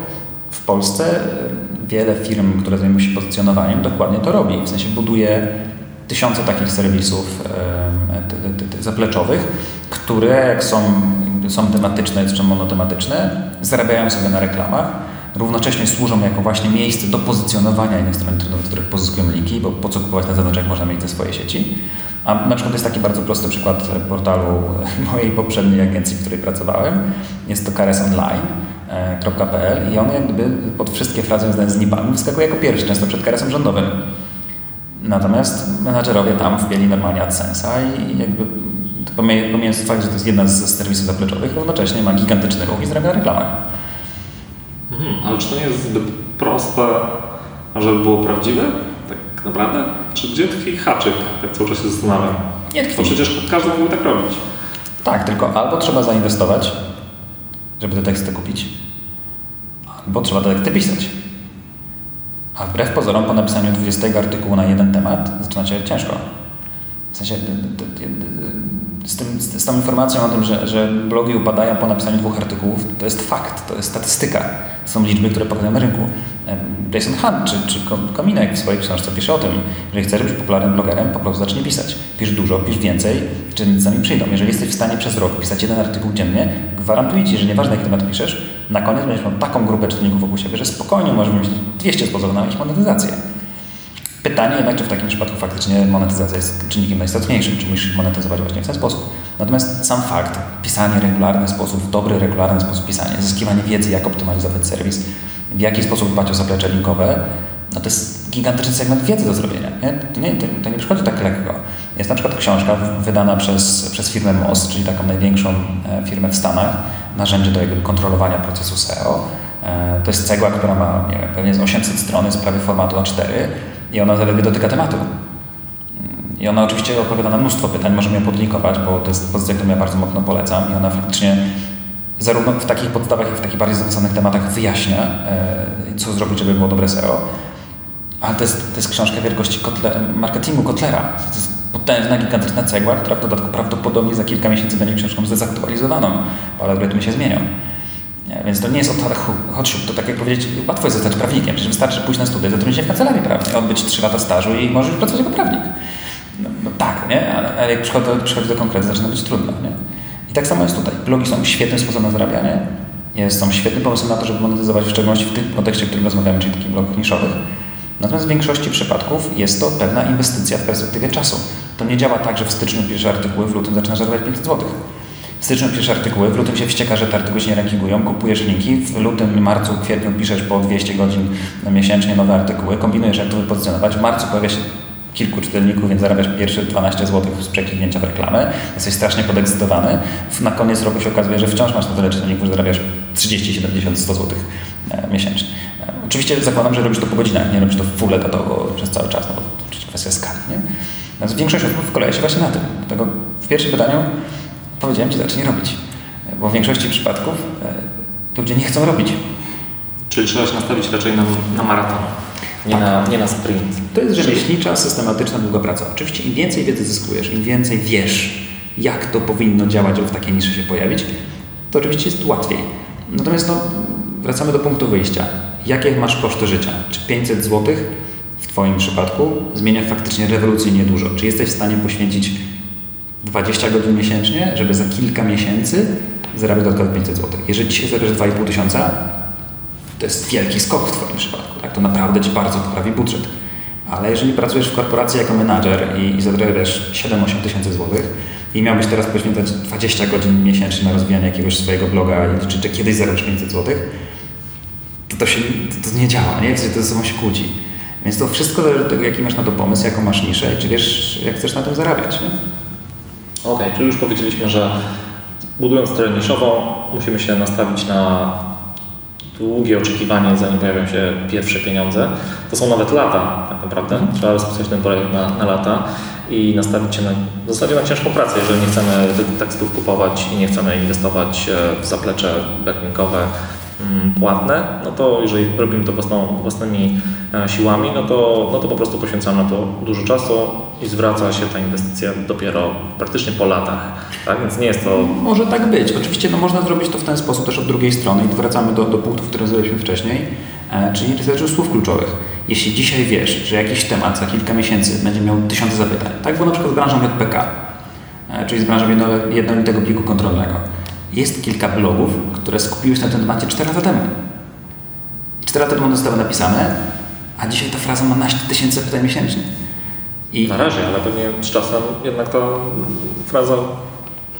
w Polsce wiele firm, które zajmują się pozycjonowaniem, dokładnie to robi. W sensie buduje tysiące takich serwisów zapleczowych, które są, są tematyczne czy monotematyczne, zarabiają sobie na reklamach, równocześnie służą jako właśnie miejsce do pozycjonowania innych stron internetowych, w których pozyskują linki, bo po co kupować na zewnątrz, jak można mieć te swoje sieci. A na przykład jest taki bardzo prosty przykład portalu mojej poprzedniej agencji, w której pracowałem. Jest to karesonline.pl i on jakby pod wszystkie frazy związane z NIP-ami wyskakuje jako pierwszy, często przed karesem rządowym. Natomiast menadżerowie tam wbieli normalnie AdSense'a i jakby pomijając fakt, że to jest jedna z serwisów zapleczowych, równocześnie ma gigantyczny ruch i zarabia na reklamach. Mhm, ale czy to nie jest zbyt proste, żeby było prawdziwe? Tak naprawdę? Czy gdzie tkwi haczyk? Tak cały czas się zastanawiam. Nie tkwi. Bo przecież każdy mógłby tak robić. Tak, tylko albo trzeba zainwestować, żeby te teksty kupić, albo trzeba te teksty pisać. A wbrew pozorom, po napisaniu 20 artykułu na jeden temat zaczyna się ciężko. W sensie z, tym, z, tą informacją o tym, że, że blogi upadają po napisaniu dwóch artykułów, to jest fakt, to jest statystyka. To są liczby, które pokazują na rynku. Jason Hunt czy, czy Kominek w swojej książce pisze o tym, że chcesz być popularnym blogerem, po prostu zacznij pisać. Pisz dużo, pisz więcej, czytelnicy przyjdą. Jeżeli jesteś w stanie przez rok pisać jeden artykuł dziennie, gwarantuję Ci, że nieważne jaki temat piszesz, na koniec będziesz miał taką grupę czytelników wokół siebie, że spokojnie możesz wymyślić 200 sposobów na monetyzację. Pytanie jednak, czy w takim przypadku faktycznie monetyzacja jest czynnikiem najistotniejszym, czy musisz monetyzować właśnie w ten sposób. Natomiast sam fakt, pisanie regularny sposób, dobry, regularny sposób pisania, zyskiwanie wiedzy, jak optymalizować serwis, w jaki sposób dbać o zaplecze linkowe, no to jest gigantyczny segment wiedzy do zrobienia. Nie? To, nie, to, to nie przychodzi tak lekko. Jest na przykład książka wydana przez, przez firmę MOS, czyli taką największą e, firmę w Stanach, narzędzie do jakby kontrolowania procesu SEO. E, to jest cegła, która ma nie wiem, pewnie z 800 stron, jest prawie formatu A4 i ona zaledwie dotyka tematu. I ona oczywiście odpowiada na mnóstwo pytań, możemy ją podlinkować, bo to jest pozycja, którą ja bardzo mocno polecam i ona faktycznie zarówno w takich podstawach, jak i w takich bardziej zaawansowanych tematach wyjaśnia, e, co zrobić, żeby było dobre SEO. Ale to jest, to jest książka wielkości kotle, marketingu Kotlera. To jest potężna, gigantyczna cegła, która w dodatku prawdopodobnie za kilka miesięcy będzie książką zdezaktualizowaną, bo algorytmy się zmienią. Więc to nie jest o hot shoot, to tak jak powiedzieć, łatwo jest zostać prawnikiem. Przecież wystarczy pójść na studia, zatrudnić się w kancelarii prawnej, odbyć 3 lata stażu i możesz pracować jako prawnik. No, no tak, nie? Ale, ale jak przychodzi, przychodzi do konkretu, zaczyna być trudno. Nie? I tak samo jest tutaj. Blogi są świetnym sposobem na zarabianie, są świetnym pomysłem na to, żeby monetyzować w szczególności w tym kontekście, w którym rozmawiamy, czyli takich blogów niszowych. Natomiast w większości przypadków jest to pewna inwestycja w perspektywie czasu. To nie działa tak, że w styczniu piszesz artykuły, w lutym zaczynasz zarabiać 500 zł. W styczniu piszesz artykuły, w lutym się wścieka, że te artykuły się nie rankingują, kupujesz linki, w lutym, marcu, kwietniu piszesz po 200 godzin miesięcznie nowe artykuły, kombinujesz jak to wypozycjonować, w marcu pojawia się kilku czytelników, więc zarabiasz pierwsze 12 zł z przekliknięcia w reklamę, jesteś strasznie podekscytowany, na koniec roku się okazuje, że wciąż masz na tyle czytelników, że zarabiasz 30, 70, 100 zł miesięcznie. E, oczywiście zakładam, że robisz to po godzinach, nie robisz to full etatowo przez cały czas, no bo to oczywiście kwestia skali, nie? Natomiast większość osób wykoleja się właśnie na tym. Dlatego w pierwszym pytaniu powiedziałem Ci, zacznij robić. Bo w większości przypadków e, ludzie nie chcą robić. Czyli trzeba się nastawić raczej na, na maraton, nie, tak. na, nie na sprint. To jest rzemieślnicza, systematyczna, długa praca. Oczywiście im więcej wiedzy zyskujesz, im więcej wiesz, jak to powinno działać, żeby w takiej niszy się pojawić, to oczywiście jest łatwiej. Natomiast no, wracamy do punktu wyjścia. Jakie masz koszty życia? Czy 500 zł w Twoim przypadku zmienia faktycznie rewolucyjnie dużo? Czy jesteś w stanie poświęcić 20 godzin miesięcznie, żeby za kilka miesięcy zarabiać dodatkowe 500 zł? Jeżeli dzisiaj zarabiasz 2,5 tysiąca, to jest wielki skok w Twoim przypadku. Tak? To naprawdę Ci bardzo poprawi budżet. Ale jeżeli pracujesz w korporacji jako menadżer i, i zarabiasz 7-8 tysięcy złotych i miałbyś teraz poświęcać 20 godzin miesięcznie na rozwijanie jakiegoś swojego bloga i że kiedyś zarobisz 500 złotych, to, to, się, to, to nie działa, nie? To ze sobą się kłóci. Więc to wszystko zależy od tego, jaki masz na to pomysł, jaką masz niszę i czy wiesz, jak chcesz na tym zarabiać. Nie? Okej, okay, czyli już powiedzieliśmy, że budując stronę niszową musimy się nastawić na długie oczekiwanie, zanim pojawią się pierwsze pieniądze. To są nawet lata tak naprawdę. Mhm. Trzeba rozpisać ten projekt na, na lata i nastawić się na, w zasadzie na ciężką pracę, jeżeli nie chcemy tekstów kupować i nie chcemy inwestować e, w zaplecze backlinkowe mm, płatne, no to jeżeli robimy to własną, własnymi siłami, no to, no to po prostu poświęcamy na to dużo czasu i zwraca się ta inwestycja dopiero praktycznie po latach. Tak? Więc nie jest to... Może tak być. Oczywiście no, można zrobić to w ten sposób też od drugiej strony i wracamy do, do punktów, które zrobiliśmy wcześniej, e, czyli researchu słów kluczowych. Jeśli dzisiaj wiesz, że jakiś temat za kilka miesięcy będzie miał tysiące zapytań, tak było na przykład z branżą JPK, e, czyli z branżą jednolitego pliku kontrolnego. Jest kilka blogów, które skupiły się na tym temacie 4 lata temu. 4 lata temu zostały napisane, a dzisiaj ta fraza ma naście tysięcy pytań miesięcznie. I... Na razie, ale pewnie z czasem jednak ta fraza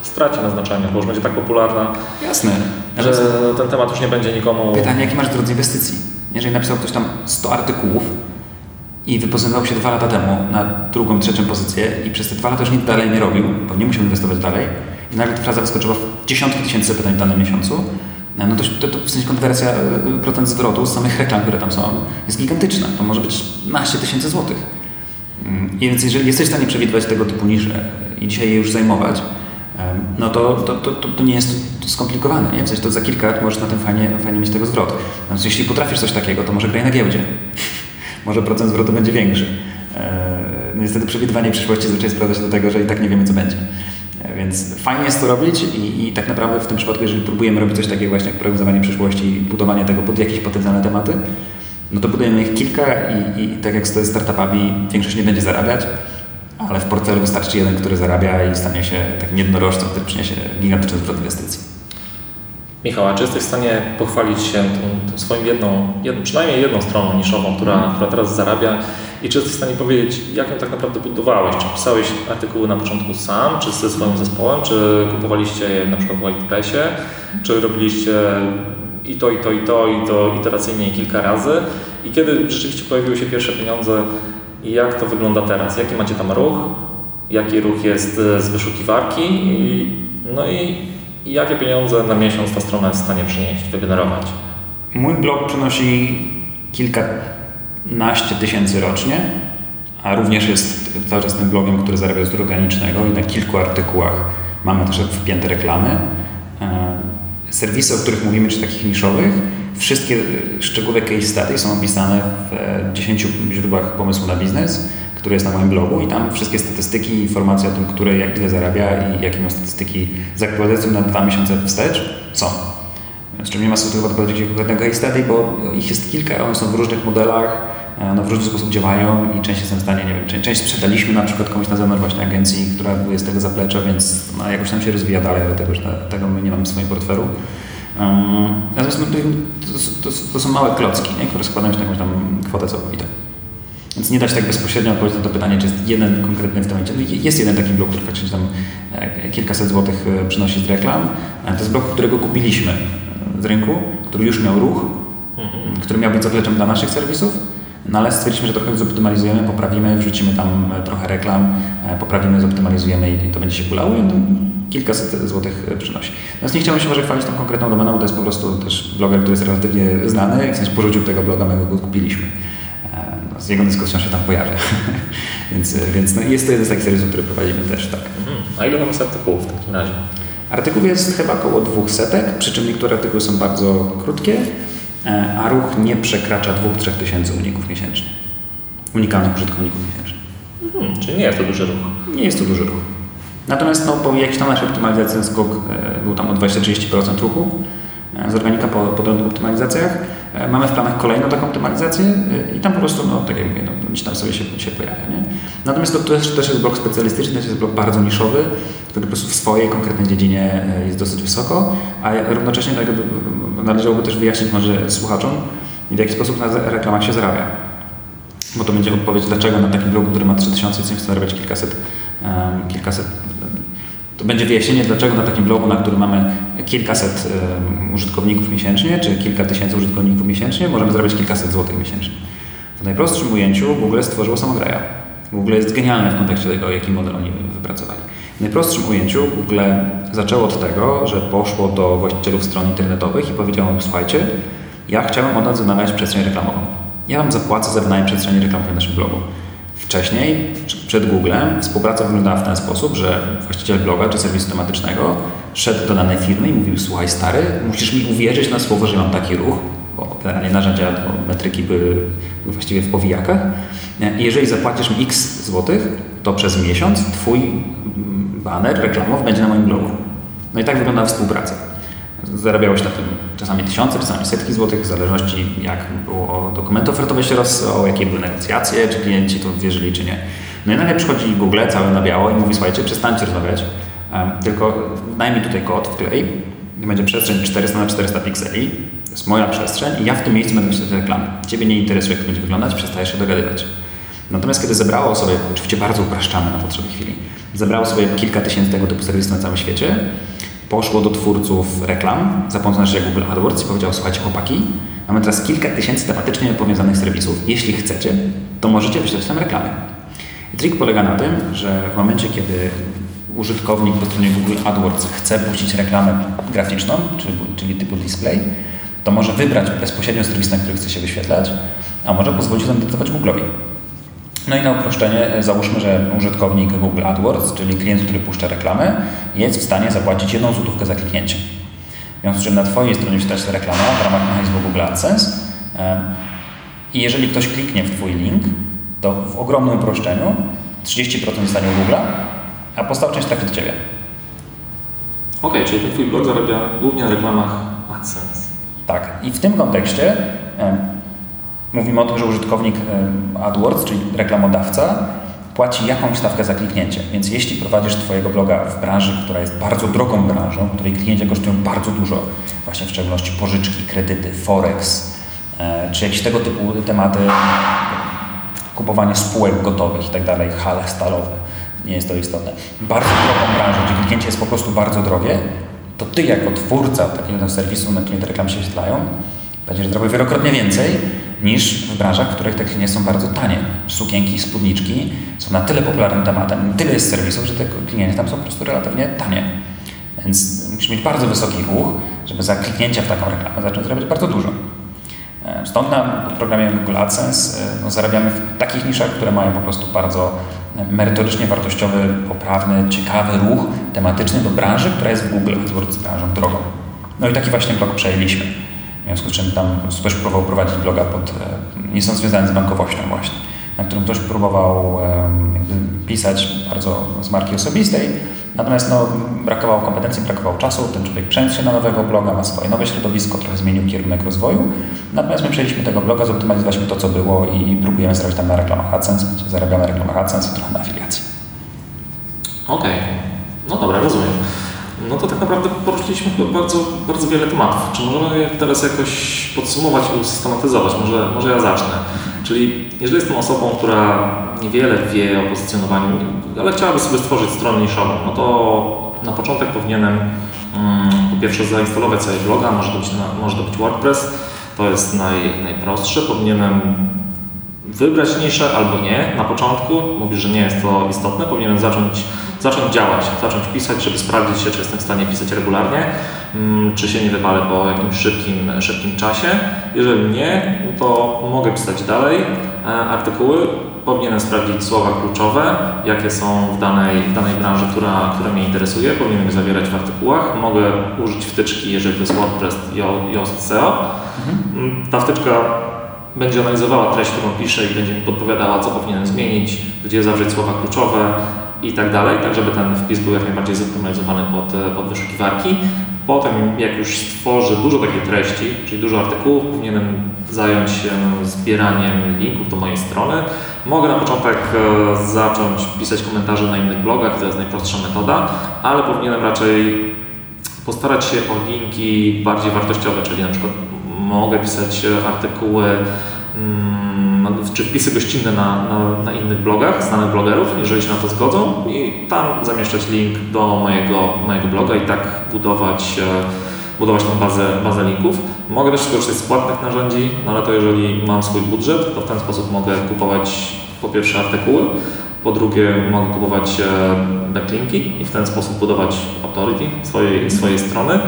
straci na znaczeniu, bo już będzie tak popularna, Jasne, że ten temat już nie będzie nikomu... Pytanie, jaki masz drodze inwestycji? Jeżeli napisał ktoś tam 100 artykułów i wypozycjonował się dwa lata temu na drugą, trzecią pozycję i przez te dwa lata już nic dalej nie robił, bo nie musiał inwestować dalej i nagle ta fraza wyskoczyła w dziesiątki tysięcy zapytań w danym miesiącu, no to, to, to w sensie konwersja, e, procent zwrotu z samych reklam, które tam są, jest gigantyczna. To może być naście tysięcy złotych. Mm, I więc jeżeli jesteś w stanie przewidywać tego typu nisze i dzisiaj je już zajmować, no to, to, to, to, nie jest skomplikowane. Nie? W sensie to za kilka lat możesz na tym fajnie, fajnie mieć tego zwrot. Natomiast jeśli potrafisz coś takiego, to może graj na giełdzie. może procent zwrotu będzie większy. No niestety przewidywanie przyszłości zazwyczaj sprowadza się do tego, że i tak nie wiemy, co będzie. E, więc fajnie jest to robić i, i, tak naprawdę w tym przypadku, jeżeli próbujemy robić coś takiego właśnie jak prognozowanie przyszłości i budowanie tego pod jakieś potencjalne tematy, no to budujemy ich kilka i, i tak jak z startupami większość nie będzie zarabiać, ale w portfelu wystarczy jeden, który zarabia i stanie się takim jednorożcem, który przyniesie gigantyczny zwrot inwestycji. Michał, a czy jesteś w stanie pochwalić się tą, tą swoją jedną, przynajmniej jedną stroną niszową, która, która teraz zarabia i czy jesteś w stanie powiedzieć, jak ją tak naprawdę budowałeś? Czy pisałeś artykuły na początku sam, czy ze swoim zespołem, czy kupowaliście je na przykład w WordPressie, czy robiliście i to, i to, i to, i to iteracyjnie kilka razy i kiedy rzeczywiście pojawiły się pierwsze pieniądze, jak to wygląda teraz? Jaki macie tam ruch? Jaki ruch jest z wyszukiwarki? No i jakie pieniądze na miesiąc ta strona jest w stanie przynieść, wygenerować? Mój blog przynosi kilkanaście tysięcy rocznie, a również jest cały czas tym blogiem, który zarabia z organicznego i na kilku artykułach mamy też wpięte reklamy. E, serwisy, o których mówimy, czy takich niszowych, Wszystkie szczegółowe case study są opisane w 10 e, źródłach pomysłu na biznes, który jest na moim blogu i tam wszystkie statystyki, informacje o tym, które jak ile zarabia i jakie ma statystyki z aktualizacją na dwa miesiące wstecz są. Z czym nie ma sensu chyba powiedzieć konkretnego case study, bo ich jest kilka, one są w różnych modelach, no, w różny sposób działają i część jestem w stanie, nie wiem, część, część sprzedaliśmy na przykład komuś na zewnątrz właśnie agencji, która jest tego zaplecza, więc no, jakoś tam się rozwija dalej, ale tego, tego my nie mamy w swoim portfelu. Natomiast no, to, to, to, są małe klocki, nie? które składają się na jakąś tam kwotę całkowitą. Więc nie da się tak bezpośrednio odpowiedzieć na to pytanie, czy jest jeden konkretny w tym momencie. No, jest jeden taki blok, który faktycznie tam e, kilkaset złotych e, przynosi z reklam. To jest blok, którego kupiliśmy z rynku, który już miał ruch, mhm. który miał być zapleczem dla naszych serwisów. No ale stwierdziliśmy, że trochę zoptymalizujemy, poprawimy, wrzucimy tam trochę reklam, poprawimy, zoptymalizujemy i to będzie się kulało kilkaset złotych przynosi. Natomiast nie chciałbym się może chwalić tą konkretną domeną, bo to jest po prostu też bloger, który jest relatywnie znany, w sensie porzucił tego bloga, my go kupiliśmy. E, z jego dyskusją się tam pojawia. więc więc no, jest to jeden z takich serwisów, który prowadzimy też, tak. Mhm. A ile mamy artykułów w takim razie? Artykułów jest chyba około dwóch setek, przy czym niektóre artykuły są bardzo krótkie, e, a ruch nie przekracza 2-3 tysięcy uników miesięcznie. Unikalnych użytkowników miesięcznie. Mhm, czyli nie jest to duży ruch. Nie jest to duży ruch. Natomiast no, po jakiejś tam naszej optymalizacji skok e, był tam o 20-30% ruchu e, z organika po, po tych optymalizacjach. E, mamy w planach kolejną taką optymalizację i tam po prostu, no tak jak mówię, no, gdzieś tam sobie się, się pojawia. Nie? Natomiast to też, też jest blok specjalistyczny, to jest blok bardzo niszowy, który po prostu w swojej konkretnej dziedzinie jest dosyć wysoko, a równocześnie tak należałoby też wyjaśnić może słuchaczom, w jaki sposób na reklamach się zarabia. Bo to będzie odpowiedź, dlaczego na takim blogu, który ma 3000 chce zarabiać kilkaset, kilkaset to będzie wyjaśnienie, dlaczego na takim blogu, na którym mamy kilkaset użytkowników miesięcznie, czy kilka tysięcy użytkowników miesięcznie, możemy zarabiać kilkaset złotych miesięcznie. W najprostszym ujęciu Google stworzyło samograja. Google jest genialny w kontekście tego, jaki model oni wypracowali. W najprostszym ujęciu Google zaczęło od tego, że poszło do właścicielów stron internetowych i powiedziało im, słuchajcie, ja chciałem od nas zamawiać przestrzeń reklamową. Ja Wam zapłacę za wynajem przestrzeni reklamowej na naszym blogu. Wcześniej, przed Googlem, współpraca wyglądała w ten sposób, że właściciel bloga czy serwisu tematycznego szedł do danej firmy i mówił, słuchaj stary, musisz mi uwierzyć na słowo, że mam taki ruch, bo generalnie narzędzia metryki były właściwie w powijakach. Jeżeli zapłacisz mi x złotych, to przez miesiąc twój baner reklamowy będzie na moim blogu. No i tak wygląda współpraca. Zarabiałeś na tym czasami tysiące, czasami setki złotych, w zależności jak było dokumenty ofertowe się rozsyłało, jakie były negocjacje, czy klienci to wierzyli, czy nie. No i nagle przychodzi Google cały na biało i mówi, słuchajcie, przestańcie rozmawiać, tylko daj mi tutaj kod, wklej i będzie przestrzeń 400 na 400 pikseli, to jest moja przestrzeń i ja w tym miejscu będę myśleć reklamy. Ciebie nie interesuje, jak to będzie wyglądać, przestajesz się dogadywać. Natomiast kiedy zebrało sobie, oczywiście bardzo upraszczamy na potrzeby chwili, zebrało sobie kilka tysięcy tego typu serwisów na całym świecie, poszło do twórców reklam za pomocą narzędzia Google AdWords i powiedział, słuchajcie chłopaki, mamy teraz kilka tysięcy tematycznie powiązanych serwisów. Jeśli chcecie, to możecie wyśleć tam reklamy. I trik polega na tym, że w momencie, kiedy użytkownik po stronie Google AdWords chce puścić reklamę graficzną, czyli, typu display, to może wybrać bezpośrednio serwis, na który chce się wyświetlać, a może pozwolić to Google'owi. No i na uproszczenie e, załóżmy, że użytkownik Google AdWords, czyli klient, który puszcza reklamę, jest w stanie zapłacić jedną złotówkę za kliknięcie. W związku z czym na Twojej stronie wyświetla się reklama w ramach mechanizmu Google AdSense i jeżeli ktoś kliknie w Twój link, to w ogromnym uproszczeniu 30% zostanie u Google, a pozostała część trafi do Ciebie. Ok, czyli ten Twój blog zarabia głównie na reklamach AdSense. Tak. I w tym kontekście Mówimy o tym, że użytkownik AdWords, czyli reklamodawca, płaci jakąś stawkę za kliknięcie. Więc jeśli prowadzisz Twojego bloga w branży, która jest bardzo drogą branżą, której kliknięcia kosztują bardzo dużo, właśnie w szczególności pożyczki, kredyty, forex, e, czy jakieś tego typu tematy, kupowanie spółek gotowych i tak dalej, hale stalowe, nie jest to istotne. Bardzo drogą branżą, gdzie kliknięcie jest po prostu bardzo drogie, to Ty jako twórca takiego serwisu, na którym te reklamy się wyświetlają, będziesz zrobił wielokrotnie więcej niż w branżach, w których te klinie są bardzo tanie. Sukienki, spódniczki są na tyle popularnym tematem, tyle jest serwisów, że te klienty tam są po prostu relatywnie tanie. Więc musisz mieć bardzo wysoki ruch, żeby za kliknięcia w taką reklamę zacząć zarabiać bardzo dużo. E, stąd na programie Google AdSense e, no, zarabiamy w takich niszach, które mają po prostu bardzo merytorycznie wartościowy, poprawny, ciekawy ruch tematyczny do branży, która jest w Google AdWords branżą drogą. No i taki właśnie blok przejęliśmy. W związku z czym tam ktoś próbował prowadzić bloga pod, e, nie są związane z bankowością właśnie, na którym ktoś próbował pisać bardzo z marki osobistej, natomiast no, brakowało kompetencji, brakowało czasu, ten człowiek przeniósł się na nowego bloga, ma swoje nowe środowisko, trochę zmienił kierunek rozwoju, natomiast my przejęliśmy tego bloga, zoptymalizowaliśmy to, co było i próbujemy zarabiać tam na reklamach AdSense, zarabiamy na reklamach AdSense i trochę na afiliacji. Okej, okay. no dobra, rozumiem. No to tak naprawdę poruszyliśmy bardzo, bardzo wiele tematów. Czy możemy teraz jakoś podsumować i usystematyzować? Może, może ja zacznę. Czyli jeżeli jestem osobą, która niewiele wie o pozycjonowaniu, ale chciałaby sobie stworzyć stronę niszową, no to na początek powinienem mm, po pierwsze zainstalować sobie bloga, może to być, może to być WordPress, to jest naj, najprostsze. Powinienem wybrać niszę albo nie na początku. Mówisz, że nie jest to istotne. Powinienem zacząć, zacząć działać, zacząć pisać, żeby sprawdzić się, czy jestem w stanie pisać regularnie, mm, czy się nie wypalę po jakimś szybkim, szybkim czasie. Jeżeli nie, to mogę pisać dalej e, artykuły. Powinienem sprawdzić słowa kluczowe, jakie są w danej, w danej branży, która, która mnie interesuje. Powinienem je zawierać w artykułach. Mogę użyć wtyczki, jeżeli to jest WordPress, Yoast SEO. Mhm. Ta wtyczka będzie analizowała treść, którą piszę i będzie mi podpowiadała, co powinienem zmienić, gdzie zawrzeć słowa kluczowe i tak dalej, tak żeby ten wpis był jak najbardziej zoptymalizowany pod, pod wyszukiwarki. Potem, jak już stworzę dużo takiej treści, czyli dużo artykułów, powinienem zająć się zbieraniem linków do mojej strony. Mogę na początek e, zacząć pisać komentarze na innych blogach, to jest najprostsza metoda, ale powinienem raczej postarać się o linki bardziej wartościowe, czyli na przykład mogę pisać artykuły mm, czy wpisy gościnne na, na, na, innych blogach, znanych blogerów, jeżeli się na to zgodzą i tam zamieszczać link do mojego, mojego bloga i tak budować, e, budować tą bazę, bazę linków. Mogę też skorzystać z płatnych narzędzi, no ale to jeżeli mam swój budżet, to w ten sposób mogę kupować po pierwsze artykuły, po drugie mogę kupować e, backlinki i w ten sposób budować authority swojej, swojej strony.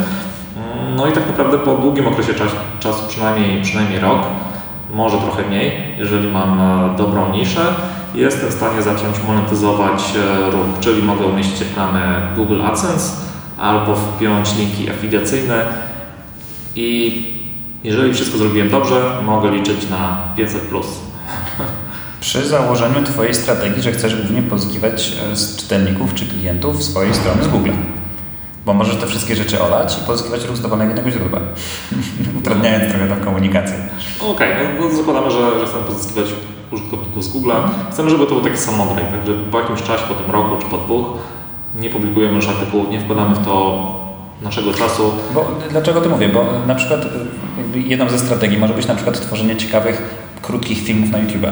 No i tak naprawdę po długim okresie czas, czasu, przynajmniej, przynajmniej rok, może trochę mniej, jeżeli mam e, dobrą niszę, jestem w stanie zacząć monetyzować e, ruch, czyli mogę umieścić reklamy Google AdSense albo wpiąć linki afiliacyjne i jeżeli wszystko zrobiłem dobrze, mogę liczyć na 500+. Plus. Przy założeniu Twojej strategii, że chcesz głównie pozyskiwać e, czytelników czy klientów swojej strony z Google. Bo możesz te wszystkie rzeczy olać i pozyskiwać ruch z dowolnego jednego źródła, utrudniając trochę tą komunikację. Okej, okay, no, no zakładamy, że, że chcemy pozyskiwać użytkowników z Google. Chcemy, żeby to był taki samograj, tak, że po jakimś czasie, po tym roku czy po dwóch nie publikujemy już artykułów, nie wkładamy w to naszego czasu. Bo, dlaczego to mówię? Bo na przykład jedną ze strategii może być na przykład tworzenie ciekawych, krótkich filmów na YouTube.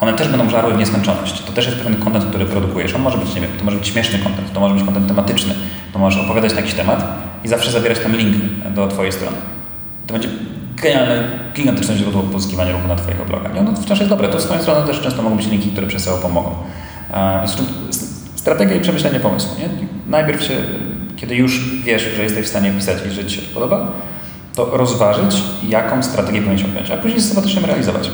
One też będą żarły w nieskończoność. To też jest pewien kontent, który produkujesz. On może być, nie wiem, to może być śmieszny kontent, to może być kontent tematyczny, to możesz opowiadać na jakiś temat i zawsze zabierać tam link do Twojej strony. To będzie genialne, gigantyczne źródło pozyskiwania ruchu na Twojego bloga. I ono wciąż jest dobre. To z Twojej strony też często mogą być linki, które przez SEO pomogą. Strategia i przemyślenie pomysłu. Nie? Najpierw się, kiedy już wiesz, że jesteś w stanie pisać i że Ci się to podoba, to rozważyć, jaką strategię powinieneś objąć, a później ostatecznie realizować.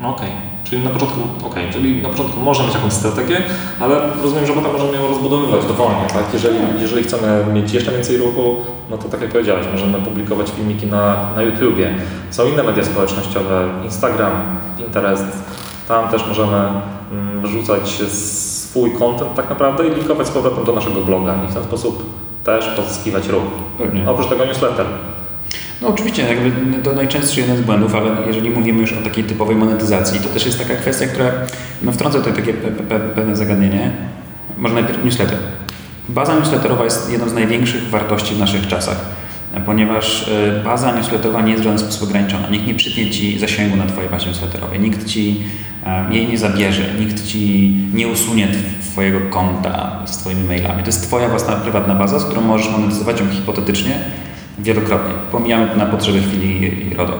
Okej. Okay. Czyli na początku, ok, czyli na początku można mieć jakąś strategię, ale rozumiem, że potem możemy ją rozbudowywać dowolnie, tak? Jeżeli, jeżeli chcemy mieć jeszcze więcej ruchu, no to tak jak powiedziałeś, możemy publikować filmiki na, na YouTubie. Są inne media społecznościowe, Instagram, Pinterest, tam też możemy mm, wrzucać swój content tak naprawdę i linkować z powrotem do naszego bloga i w ten sposób też pozyskiwać ruch. Pewnie. Oprócz tego newsletter. No oczywiście, jakby to najczęstszy jeden z błędów, ale jeżeli mówimy już o takiej typowej monetyzacji, to też jest taka kwestia, która no wtrąca tutaj takie pewne zagadnienie. Może najpierw newsletter. Baza newsletterowa jest jedną z największych wartości w naszych czasach, ponieważ e, baza newsletterowa nie jest w żaden sposób ograniczona. Nikt nie przytnie Ci zasięgu na Twojej bazie newsletterowej, nikt Ci e, jej nie zabierze, nikt Ci nie usunie Twojego konta z Twoimi mailami. To jest Twoja własna prywatna baza, z którą możesz monetyzować ją hipotetycznie wielokrotnie. Pomijamy na potrzeby chwili i RODO.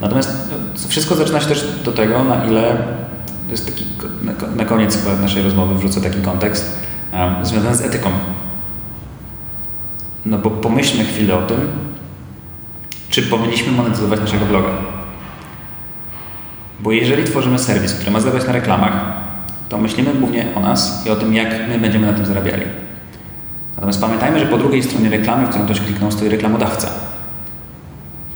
Natomiast no, wszystko zaczyna się też do tego, na ile, to jest taki, na koniec chyba naszej rozmowy wrzucę taki kontekst, um, związany z etyką. No bo pomyślmy chwilę o tym, czy powinniśmy monetyzować naszego bloga. Bo jeżeli tworzymy serwis, który ma zarabiać na reklamach, to myślimy głównie o nas i o tym, jak my będziemy na tym zarabiali. Natomiast pamiętajmy, że po drugiej stronie reklamy, w którą ktoś kliknął, stoi reklamodawca,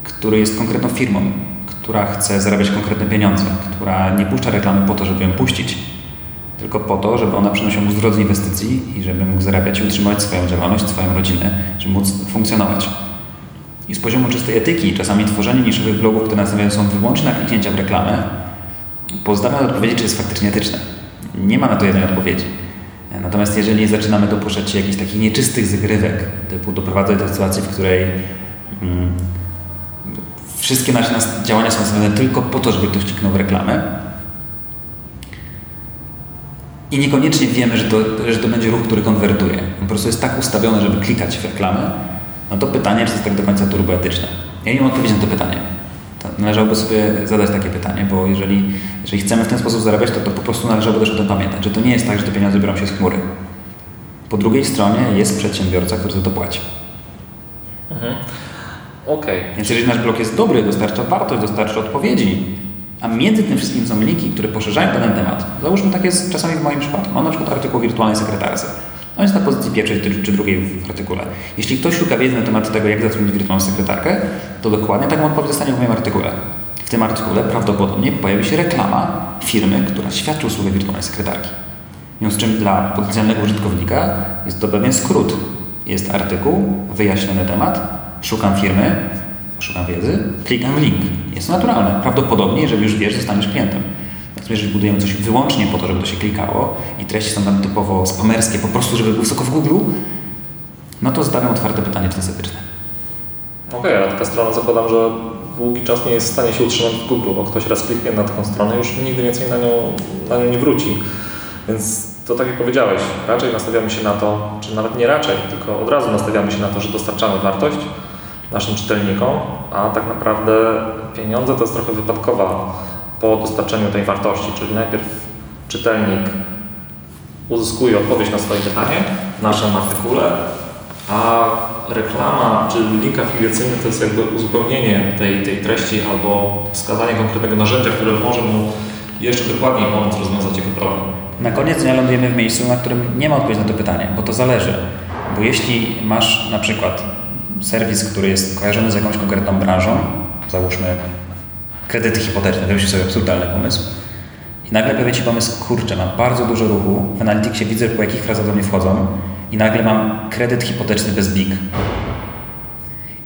który jest konkretną firmą, która chce zarabiać konkretne pieniądze, która nie puszcza reklamy po to, żeby ją puścić, tylko po to, żeby ona przynosiła mu zwrot z inwestycji i żeby mógł zarabiać i utrzymywać swoją działalność, swoją rodzinę, żeby móc funkcjonować. I z poziomu czystej etyki, czasami tworzenie niszowych blogów, które nastawione są wyłącznie na kliknięcia w reklamę, pozostawia odpowiedzi, czy jest faktycznie etyczne. Nie ma na to jednej odpowiedzi. Natomiast jeżeli zaczynamy dopuszczać się jakichś takich nieczystych zagrywek, typu doprowadzać do sytuacji, w której mm, wszystkie nasze działania są zrobione tylko po to, żeby ktoś kliknął w reklamę i niekoniecznie wiemy, że to, że to będzie ruch, który konwertuje. Po prostu jest tak ustawione, żeby klikać w reklamę, no to pytanie, czy jest tak do końca turboetyczne. Ja nie mam odpowiedzi na to pytanie. To należałoby sobie zadać takie pytanie, bo jeżeli, jeżeli chcemy w ten sposób zarabiać, to, to po prostu należałoby też o tym pamiętać, że to nie jest tak, że te pieniądze biorą się z chmury. Po drugiej stronie jest przedsiębiorca, który za to płaci. Mhm. Okej. Okay. Więc jeżeli nasz blog jest dobry, dostarcza wartość, dostarcza odpowiedzi, a między tym wszystkim są linki, które poszerzają ten temat. Załóżmy, tak jest czasami w moim przypadku. Mam na przykład artykuł o wirtualnej sekretarce. On jest na pozycji pierwszej czy drugiej w artykule. Jeśli ktoś szuka wiedzy na temat tego, jak zatrudnić wirtualną sekretarkę, to dokładnie taką odpowiedź dostanie w moim artykule. W tym artykule prawdopodobnie pojawi się reklama firmy, która świadczy usługę wirtualnej sekretarki. W związku z czym dla potencjalnego użytkownika jest to pewien skrót. Jest artykuł, wyjaśniony temat, szukam firmy, szukam wiedzy, klikam w link. Jest to naturalne. Prawdopodobnie, jeżeli już wiesz, zostaniesz klientem. Natomiast jeżeli budujemy coś wyłącznie po to, żeby to się klikało i treści są tam typowo spamerskie, po prostu, żeby był wysoko w Google, no to zadawiam otwarte pytanie, etyczne. Okej, okay, ale taka strona zakładam, że długi czas nie jest w stanie się utrzymać w Google, bo ktoś raz kliknie na taką stronę już nigdy więcej na nią, na nią nie wróci. Więc to tak jak powiedziałeś, raczej nastawiamy się na to, czy nawet nie raczej, tylko od razu nastawiamy się na to, że dostarczamy wartość naszym czytelnikom, a tak naprawdę pieniądze to jest trochę wypadkowa po dostarczeniu tej wartości, czyli najpierw czytelnik uzyskuje odpowiedź na swoje pytanie w naszym artykule, a reklama czy link afiliacyjny to jest jakby uzupełnienie tej, tej treści albo wskazanie konkretnego narzędzia, które może mu jeszcze dokładniej pomóc rozwiązać jego problem. Na koniec dnia lądujemy w miejscu, na którym nie ma odpowiedzi na to pytanie, bo to zależy. Bo jeśli masz na przykład serwis, który jest kojarzony z jakąś konkretną branżą, załóżmy kredyty hipoteczne, to sobie absurdalny pomysł, i nagle pojawia Ci pomysł, kurczę, mam bardzo dużo ruchu, w Analyticsie widzę, po jakich frazach do mnie wchodzą i nagle mam kredyt hipoteczny bez BIG.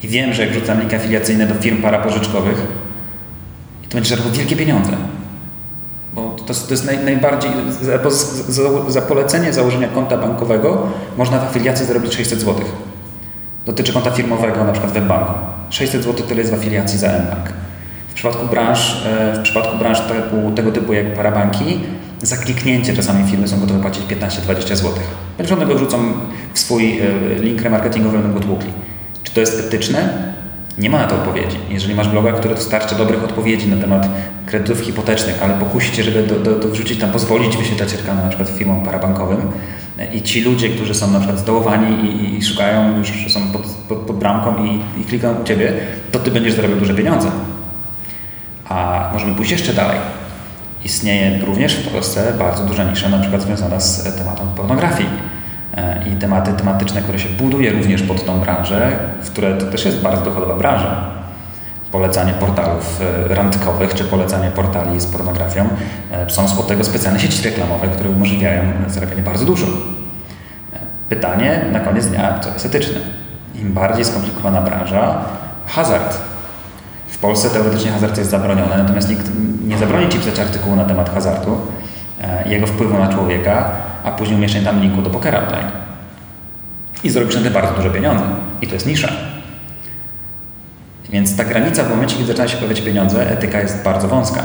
I wiem, że jak wrzucam link afiliacyjny do firm parapożyczkowych, to będzie żarło wielkie pieniądze. Bo to, to jest naj, najbardziej, za, za, za, polecenie założenia konta bankowego można w afiliacji zarobić 600 zł. Dotyczy konta firmowego, na przykład w banku. 600 zł tyle jest w afiliacji za mBank. W przypadku branż, e, w przypadku branż tego typu jak parabanki, za kliknięcie czasami firmy są gotowe płacić 15-20 zł. Będą one go wrzucą w swój e, link remarketingowy, będą go tłukli. Czy to jest etyczne? Nie ma na to odpowiedzi. Jeżeli masz bloga, który dostarcza dobrych odpowiedzi na temat kredytów hipotecznych, ale pokusi cię, żeby do, do, do wrzucić tam, pozwolić wyświetlać reklamy na przykład firmom parabankowym i ci ludzie, którzy są na przykład zdołowani i, i szukają, już są pod, pod, pod bramką i, i klikają u Ciebie, to Ty będziesz zarabiał duże pieniądze. A możemy pójść jeszcze dalej. Istnieje również w Polsce bardzo duża nisza, na przykład związana z tematem pornografii E, i tematy tematyczne, które się buduje również pod tą branżę, w które to też jest bardzo dochodowa branża. Polecanie portalów e, randkowych czy polecanie portali z pornografią. E, są od tego specjalne sieci reklamowe, które umożliwiają zarabianie bardzo dużo. Pytanie na koniec dnia, co jest etyczne. Im bardziej skomplikowana branża, hazard. W Polsce teoretycznie hazard jest zabroniony, natomiast nikt nie zabroni Ci pisać artykułu na temat hazardu i jego wpływu na człowieka, a później umieszczenie tam linku do pokera online. I zrobisz na tym bardzo duże pieniądze. I to jest nisza. Więc ta granica w momencie, kiedy zaczyna się pojawiać pieniądze, etyka jest bardzo wąska.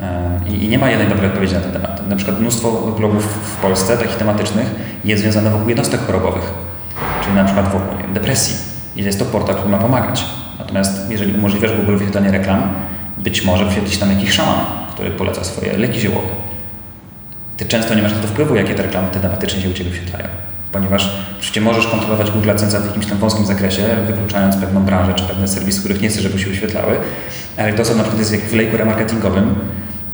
E, I nie ma jednej dobrej odpowiedzi na ten temat. Na przykład mnóstwo blogów w Polsce, takich tematycznych, jest związane wokół jednostek chorobowych, czyli na przykład wokół depresji. I jest to portal, który ma pomagać. Natomiast jeżeli umożliwiasz Google wyświetlanie reklam, być może wyświetlić tam jakiś szaman, który poleca swoje leki ziołowe ty często nie masz na to wpływu, jakie te reklamy tematycznie się u Ciebie wyświetlają. Ponieważ przecież możesz kontrolować Google AdSense w jakimś tam wąskim zakresie, wykluczając pewną branżę czy pewne serwisy, których nie chcesz, żeby się wyświetlały. Ale jak to osoba na przykład jest w lejku remarketingowym,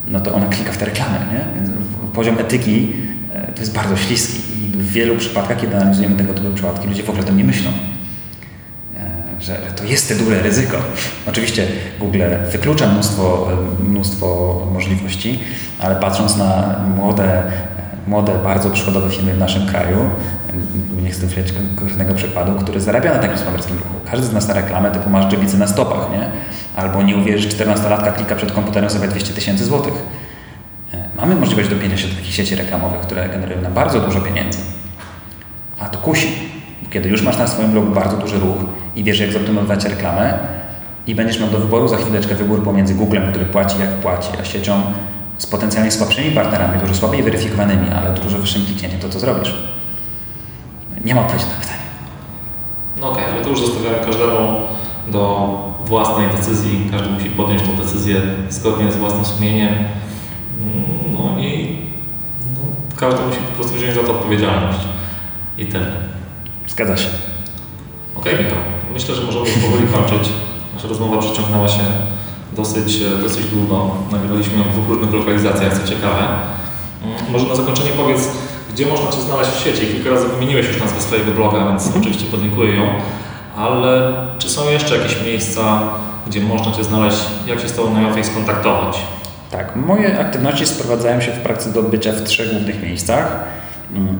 no to ona klika w te reklamy. Nie? Więc poziom etyki e, to jest bardzo śliski i w wielu przypadkach, kiedy analizujemy tego typu przypadki, ludzie w ogóle o tym nie myślą że to jest te duże ryzyko. Oczywiście Google wyklucza mnóstwo, mnóstwo możliwości, ale patrząc na młode, młode, bardzo przychodowe firmy w naszym kraju, nie chcę wziąć konkretnego przykładu, który zarabia na takim spamerskim ruchu. Każdy z nas na reklamę typu masz dżebicy na stopach, nie? Albo nie uwierzysz, 14-latka klika przed komputerem sobie 200 tysięcy złotych. mamy możliwość dopięcia się do takich sieci reklamowych, które generują nam bardzo dużo pieniędzy. A to kusi, kiedy już masz na swoim blogu bardzo duży ruch i wiesz, jak zoptymalizować reklamę i będziesz miał do wyboru za chwileczkę wybór pomiędzy Googlem, który płaci jak płaci, a siecią z potencjalnie słabszymi partnerami, dużo słabiej weryfikowanymi, ale dużo wyższym kliknięciem, to co zrobisz? Nie ma odpowiedzi na pytanie. No okej, okay, ale to już zostawiamy każdemu do własnej decyzji. Każdy musi podjąć tę decyzję zgodnie z własnym sumieniem. No i no, każdy musi po prostu wziąć za to odpowiedzialność. I tyle. Zgadza się. Okej, okay, Michał. Myślę, że możemy powoli kończyć. Nasza rozmowa przeciągnęła się dosyć, dosyć długo. Nagraliśmy ją w dwóch różnych lokalizacjach, co ciekawe. Mm, może na zakończenie powiedz, gdzie można Cię znaleźć w sieci? Kilka razy wymieniłeś już nazwę swojego bloga, więc mhm. oczywiście podlinkuję ją. Ale czy są jeszcze jakieś miejsca, gdzie można Cię znaleźć? Jak się z Tobą najłatwiej skontaktować? Tak, moje aktywności sprowadzają się w praktyce do odbycia w trzech głównych miejscach.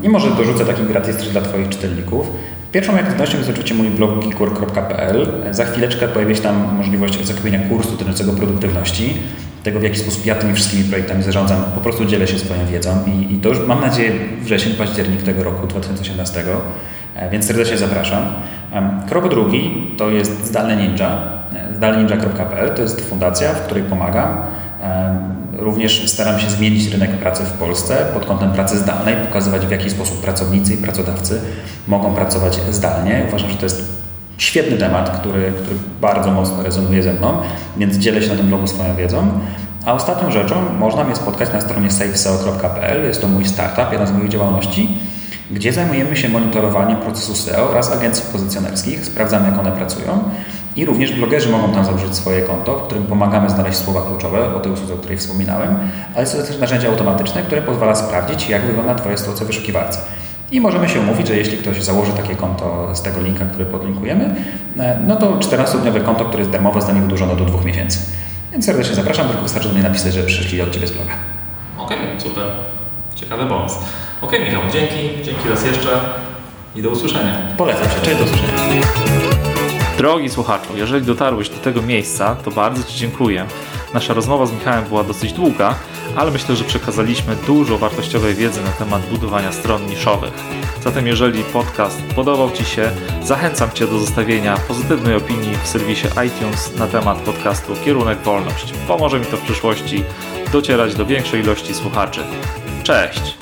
I może dorzucę taki gratis dla Twoich czytelników. Pierwszą aktywnością jest oczywiście mój blog geekwork.pl. Za chwileczkę pojawi się tam możliwość zakupienia kursu dotyczącego produktywności, tego w jaki sposób ja tymi wszystkimi projektami zarządzam. Po prostu dzielę się swoją wiedzą i, i to już mam nadzieję wrzesień, październik tego roku 2018, e, więc serdecznie zapraszam. Krok drugi to jest Zdalny Ninja, e, zdalninja.pl to jest fundacja, w której pomagam Również staram się zmienić rynek pracy w Polsce pod kątem pracy zdalnej, pokazywać w jaki sposób pracownicy i pracodawcy mogą pracować zdalnie. Uważam, że to jest świetny temat, który, który bardzo mocno rezonuje ze mną, więc dzielę się na tym blogu swoją wiedzą. A ostatnią rzeczą można mnie spotkać na stronie safeseo.pl. Jest to mój startup, jedna z moich działalności, gdzie zajmujemy się monitorowaniem procesu SEO oraz agencji pozycjonerskich. Sprawdzamy, jak one pracują i również blogerzy mogą tam założyć swoje konto, w którym pomagamy znaleźć słowa kluczowe o tej usłudze, o której wspominałem, ale to też narzędzie automatyczne, które pozwala sprawdzić, jak wygląda sytuacja w wyszukiwarce. I możemy się umówić, że jeśli ktoś założy takie konto z tego linka, który podlinkujemy, e, no to 14-dniowe konto, które jest darmowe, zostanie wydłużone do dwóch miesięcy. Więc serdecznie zapraszam, tylko wystarczy do mnie napisać, że przyszli od Ciebie z bloga. Okej, okay, super. Ciekawy pomysł. Okej, okay, Michał, dzięki, dzięki raz jeszcze i do usłyszenia. Polecam się, cześć, do usłyszenia. Drogi słuchaczu, jeżeli dotarłeś do tego miejsca, to bardzo Ci dziękuję. Nasza rozmowa z Michałem była dosyć długa, ale myślę, że przekazaliśmy dużo wartościowej wiedzy na temat budowania stron niszowych. Zatem jeżeli podcast podobał Ci się, zachęcam Cię do zostawienia pozytywnej opinii w serwisie iTunes na temat podcastu Kierunek Wolność. Pomoże mi to w przyszłości docierać do większej ilości słuchaczy. Cześć!